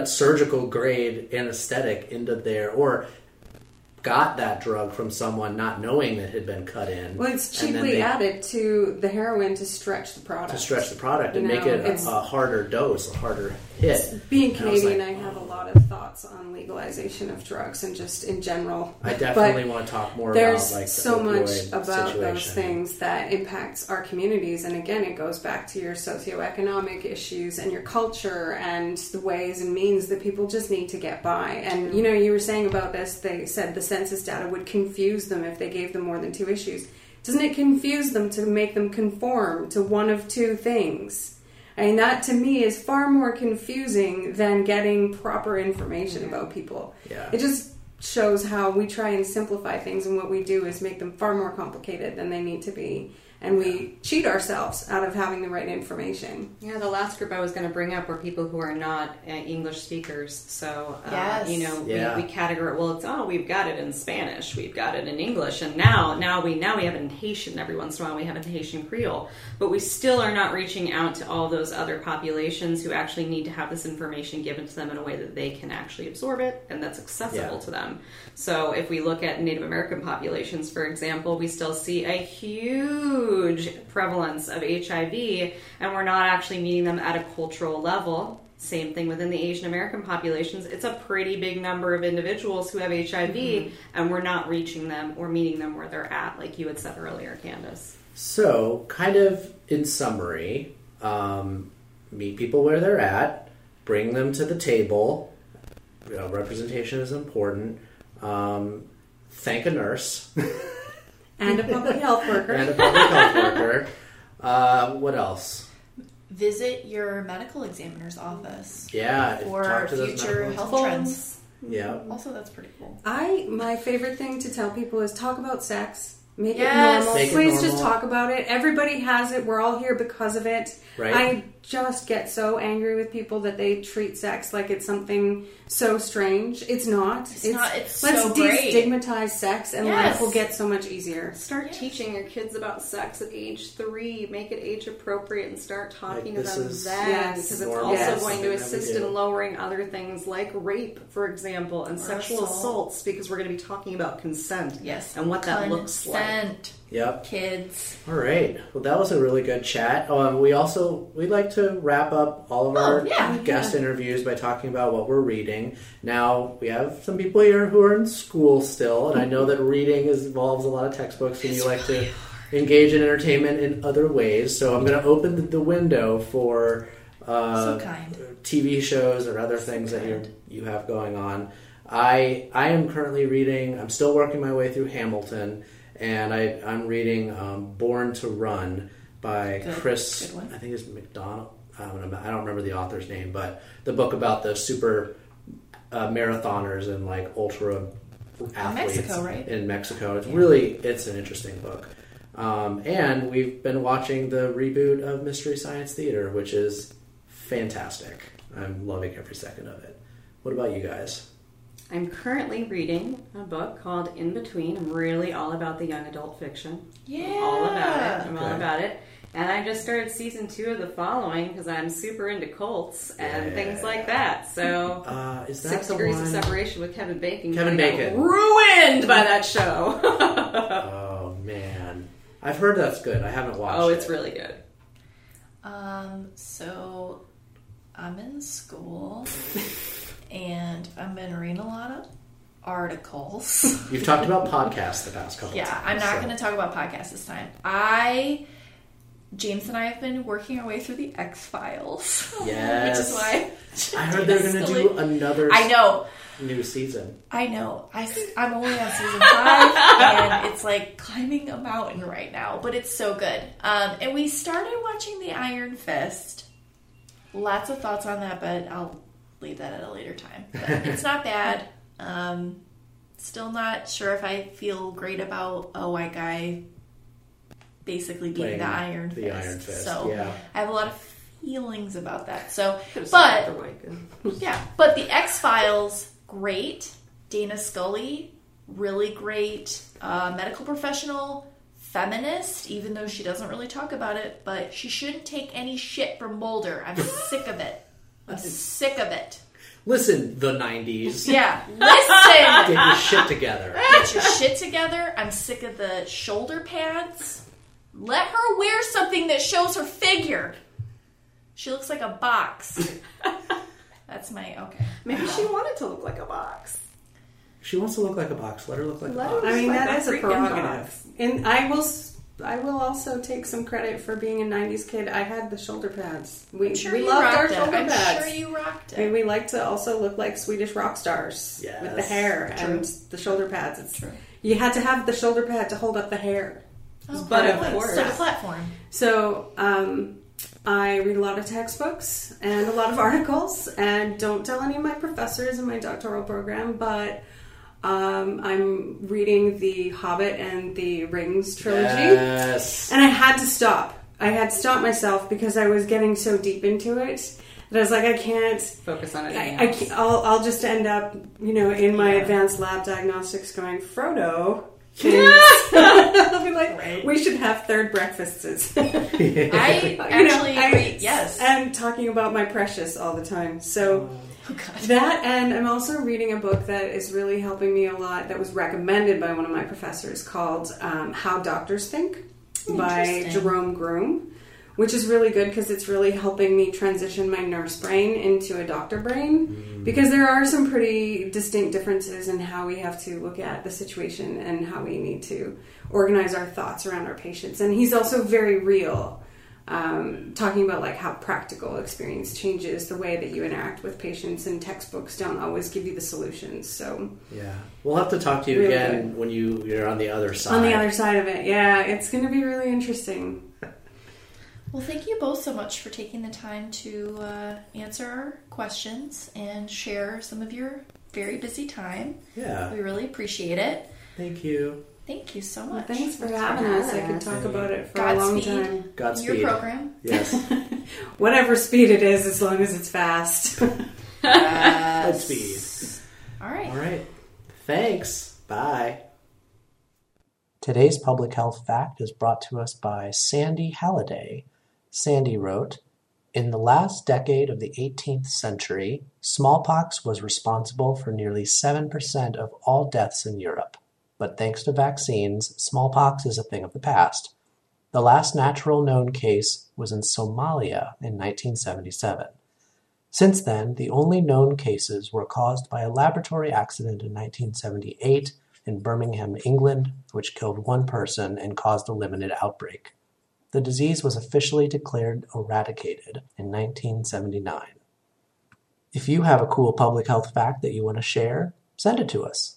surgical grade anesthetic into their or got that drug from someone not knowing that it had been cut in Well, it's cheaply they- added to the heroin to stretch the product. to stretch the product and You make it a, a harder dose a harder hit Being And I Canadian, like, I have a lot of thoughts on legalization of drugs and just in general. I But definitely want to talk more There's about like so much about those things that impacts our communities, and again, it goes back to your socioeconomic issues and your culture and the ways and means that people just need to get by. And you know, you were saying about this. They said the census data would confuse them if they gave them more than two issues. Doesn't it confuse them to make them conform to one of two things? I mean, that to me is far more confusing than getting proper information about people. Yeah. It just shows how we try and simplify things, and what we do is make them far more complicated than they need to be. And we cheat ourselves out of having the right information. Yeah, the last group I was going to bring up were people who are not uh, English speakers. So, uh, Yes. you know, Yeah. we, we categorize. Well, it's oh, we've got it in Spanish, we've got it in English, and now, now we now we have it in Haitian. Every once in a while, we have it in Haitian Creole, but we still are not reaching out to all those other populations who actually need to have this information given to them in a way that they can actually absorb it and that's accessible Yeah. to them. So, if we look at Native American populations, for example, we still see a huge prevalence of HIV, and we're not actually meeting them at a cultural level. Same thing within the Asian American populations. It's a pretty big number of individuals who have HIV, and we're not reaching them or meeting them where they're at, like you had said earlier, Candace. So, kind of in summary, um, meet people where they're at, bring them to the table. You know, representation is important. Um, thank a nurse. and a public health worker. and a public health worker. Uh, what else? Visit your medical examiner's office Yeah, for talk to those future medical- health Phones. trends. Yeah, Also, that's pretty cool. I my favorite thing to tell people is talk about sex. Make Yes. it normal. Make it normal. just talk about it. Everybody has it. We're all here because of it. Right. I just get so angry with people that they treat sex like it's something so strange. It's not. It's not. It's let's so great. destigmatize sex and Yes. life will get so much easier. Start Yes. teaching your kids about sex at age three. Make it age appropriate and start talking Like, to them is then. Yes. Because it's normal, also Yes. going to something that we assist in lowering other things like rape, for example, and Or sexual assault. assaults because we're going to be talking about consent. Yes, And what that looks like. Yep. kids. All right. Well, that was a really good chat. Um, we also we'd like to wrap up all of our Oh, yeah, guest interviews by talking about what we're reading. Now we have some people here who are in school still, and I know that reading is, involves a lot of textbooks, and you like to engage in entertainment in other ways. So I'm going to open the, window for uh. TV shows or other things that you you have going on. I I am currently reading. I'm still working my way through Hamilton, and I I'm reading um, Born to Run by Good. Chris. Good. I think it's McDonald. I don't, know, I don't remember the author's name, but the book about the super uh, marathoners and like ultra athletes Mexico, right? in Mexico. It's really it's an interesting book. Um, and we've been watching the reboot of Mystery Science Theater, which is fantastic. I'm loving every second of it. What about you guys? I'm currently reading a book called In Between. I'm really all about the young adult fiction. Yeah. all about it. I'm all about it. And I just started season two of The Following because I'm super into cults and Yeah. things like that. So, Uh, is that Six the Degrees one? of Separation with Kevin Bacon. Kevin kinda got Bacon. ruined by that show. Oh man, I've heard that's good. I haven't watched. oh, it's it. really good. Um, so I'm in school and I've been reading a lot of articles. You've talked about podcasts the past couple. yeah, times, I'm not so- going to talk about podcasts this time. I, James and I have been working our way through the X Files. Yes. Which is why I heard they're going to do another I know. new season. I know. I, am only on season five, and it's like climbing a mountain right now, but it's so good. Um, and we started watching The Iron Fist. Lots of thoughts on that, but I'll leave that at a later time. But it's not bad. Um, still not sure if I feel great about a white guy basically being Playing the Iron the Fist. Iron Fist, So yeah. I have a lot of feelings about that. So, but said the white guy. yeah, but the X Files, great. Dana Scully, really great. Uh, medical professional, feminist, even though she doesn't really talk about it, but she shouldn't take any shit from Mulder. I'm sick of it. I'm sick of it. Listen, the '90s. Yeah, listen! Get your shit together. Get your shit together. I'm sick of the shoulder pads. Let her wear something that shows her figure. She looks like a box. That's my okay. Maybe she wanted to look like a box. She wants to look like a box. Let her look like Let a her box. I mean, Like that that is a prerogative. box. And I will, s- I will also take some credit for being a '90s kid. I had the shoulder pads. We, sure we loved rocked our it. shoulder I'm pads. sure you rocked I mean, we like to also look like Swedish rock stars with the hair True. and the shoulder pads. It's, True. You had to have the shoulder pad to hold up the hair. Oh, But of course. So the platform. So um, I read a lot of textbooks and a lot of articles, and don't tell any of my professors in my doctoral program, but um, I'm reading the Hobbit and the Rings trilogy. Yes. And I had to stop. I had to stop myself because I was getting so deep into it that I was like, I can't. Focus on it. I, I can't, I'll, I'll just end up, you know, in my advanced lab diagnostics going, Frodo. I'll be like, Right. we should have third breakfasts. I You know, actually I- agree. Yes. I'm talking about my precious all the time. So Oh, God. that, and I'm also reading a book that is really helping me a lot. That was recommended by one of my professors, called um, "How Doctors Think" by Jerome Groopman, which is really good because it's really helping me transition my nurse brain into a doctor brain. Because there are some pretty distinct differences in how we have to look at the situation and how we need to organize our thoughts around our patients. And he's also very real um, talking about like how practical experience changes the way that you interact with patients, and textbooks don't always give you the solutions. So Yeah. We'll have to talk to you Really again good. when you, you're on the other side. on the other side of it, yeah, it's going to be really interesting. Well, thank you both so much for taking the time to uh, answer our questions and share some of your very busy time. Yeah. We really appreciate it. Thank you. Thank you so Well, much. thanks for having us. I could talk about it for a long Godspeed. time. in Godspeed. your program. Yes. Whatever speed it is, as long as it's fast. Godspeed. All right. All right. Thanks. Bye. Today's public health fact is brought to us by Sandy Halliday. Sandy wrote In the last decade of the 18th century, smallpox was responsible for nearly 7% of all deaths in Europe. But thanks to vaccines, smallpox is a thing of the past. The last natural known case was in Somalia in 1977. Since then, the only known cases were caused by a laboratory accident in 1978 in Birmingham, England, which killed one person and caused a limited outbreak. The disease was officially declared eradicated in 1979. If you have a cool public health fact that you want to share, send it to us.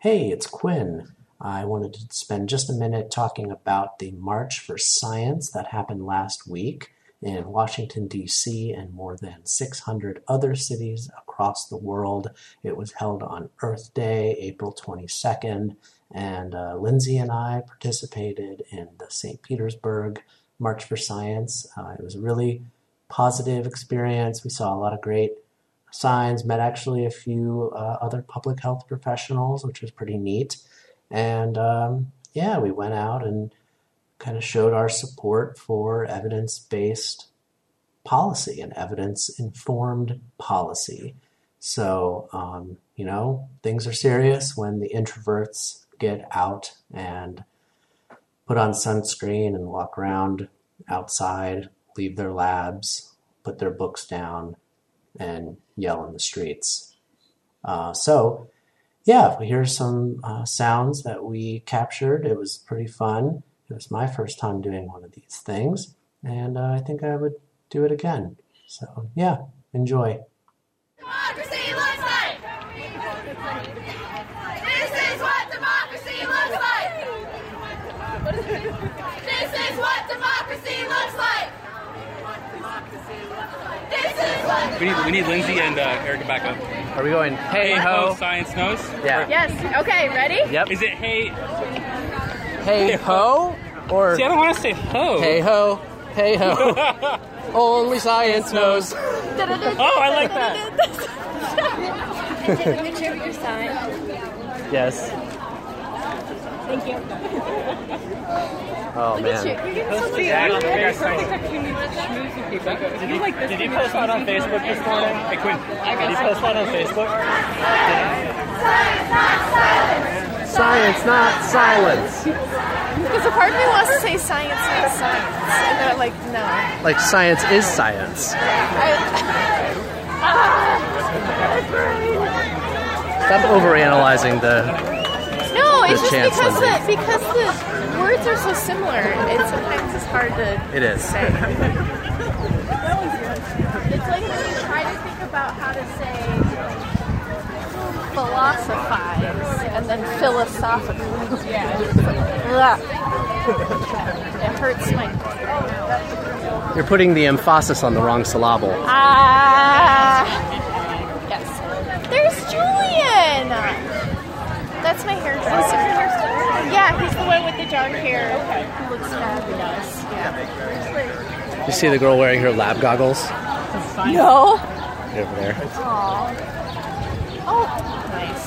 Hey, it's Quinn. I wanted to spend just a minute talking about the March for Science that happened last week in Washington, D.C., and more than 600 other cities across the world. It was held on Earth Day, April 22nd, and uh, Linsey and I participated in the St. Petersburg March for Science. Uh, it was a really positive experience. We saw a lot of great signs, met actually a few uh, other public health professionals, which was pretty neat. And um, yeah, we went out and kind of showed our support for evidence based policy and evidence informed policy. So, um, you know, things are serious when the introverts get out and put on sunscreen and walk around outside, leave their labs, put their books down, and yell in the streets. Uh, so, yeah, here's some uh, sounds that we captured. It was pretty fun. It was my first time doing one of these things, and uh, I think I would do it again. So, yeah, enjoy. democracy looks like. This is what democracy looks like. This is what democracy looks like. This is what. We need we need Linsey and uh, Erica back up. Are we going hey Oh, science knows. Yeah. Yes. Okay. Ready? Yep. Is it hey? Hey ho or See, I don't want to say ho. hey ho, hey ho. Only science knows. Oh, I like that. Take a picture of your sign. Yes. Thank you. Oh man. Did you like? Did you post that on Facebook this morning? Hey Quinn, did you post that on Facebook? Science, not silence. Because a part of me wants to say science, not science, and they're like, no. Like science is science. Stop overanalyzing the. No, it's The just chance, because the because the words are so similar, and sometimes it's hard to It is. say. it's like when you try to think about how to say philosophize and then philosophical. Yeah. It hurts my. You're putting the emphasis on the wrong syllable. Ah. yes. There's Julian. That's my hairdresser. Oh, yeah, he's the one with the dark hair. Okay. Who looks fabulous. Yeah. You see the girl wearing her lab goggles No. over there. Aw. Oh, nice.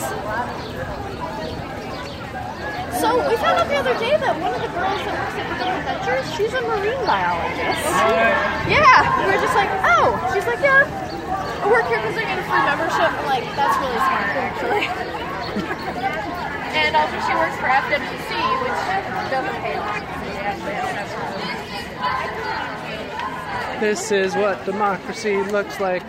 So we found out the other day that one of the girls that works at Protective Adventures, she's a marine biologist. Yeah. We were just like, oh. She's like, yeah. I work here because I get a free membership. I'm like, that's really smart, actually. and also she works for FWC, which doesn't pay This is what democracy looks like.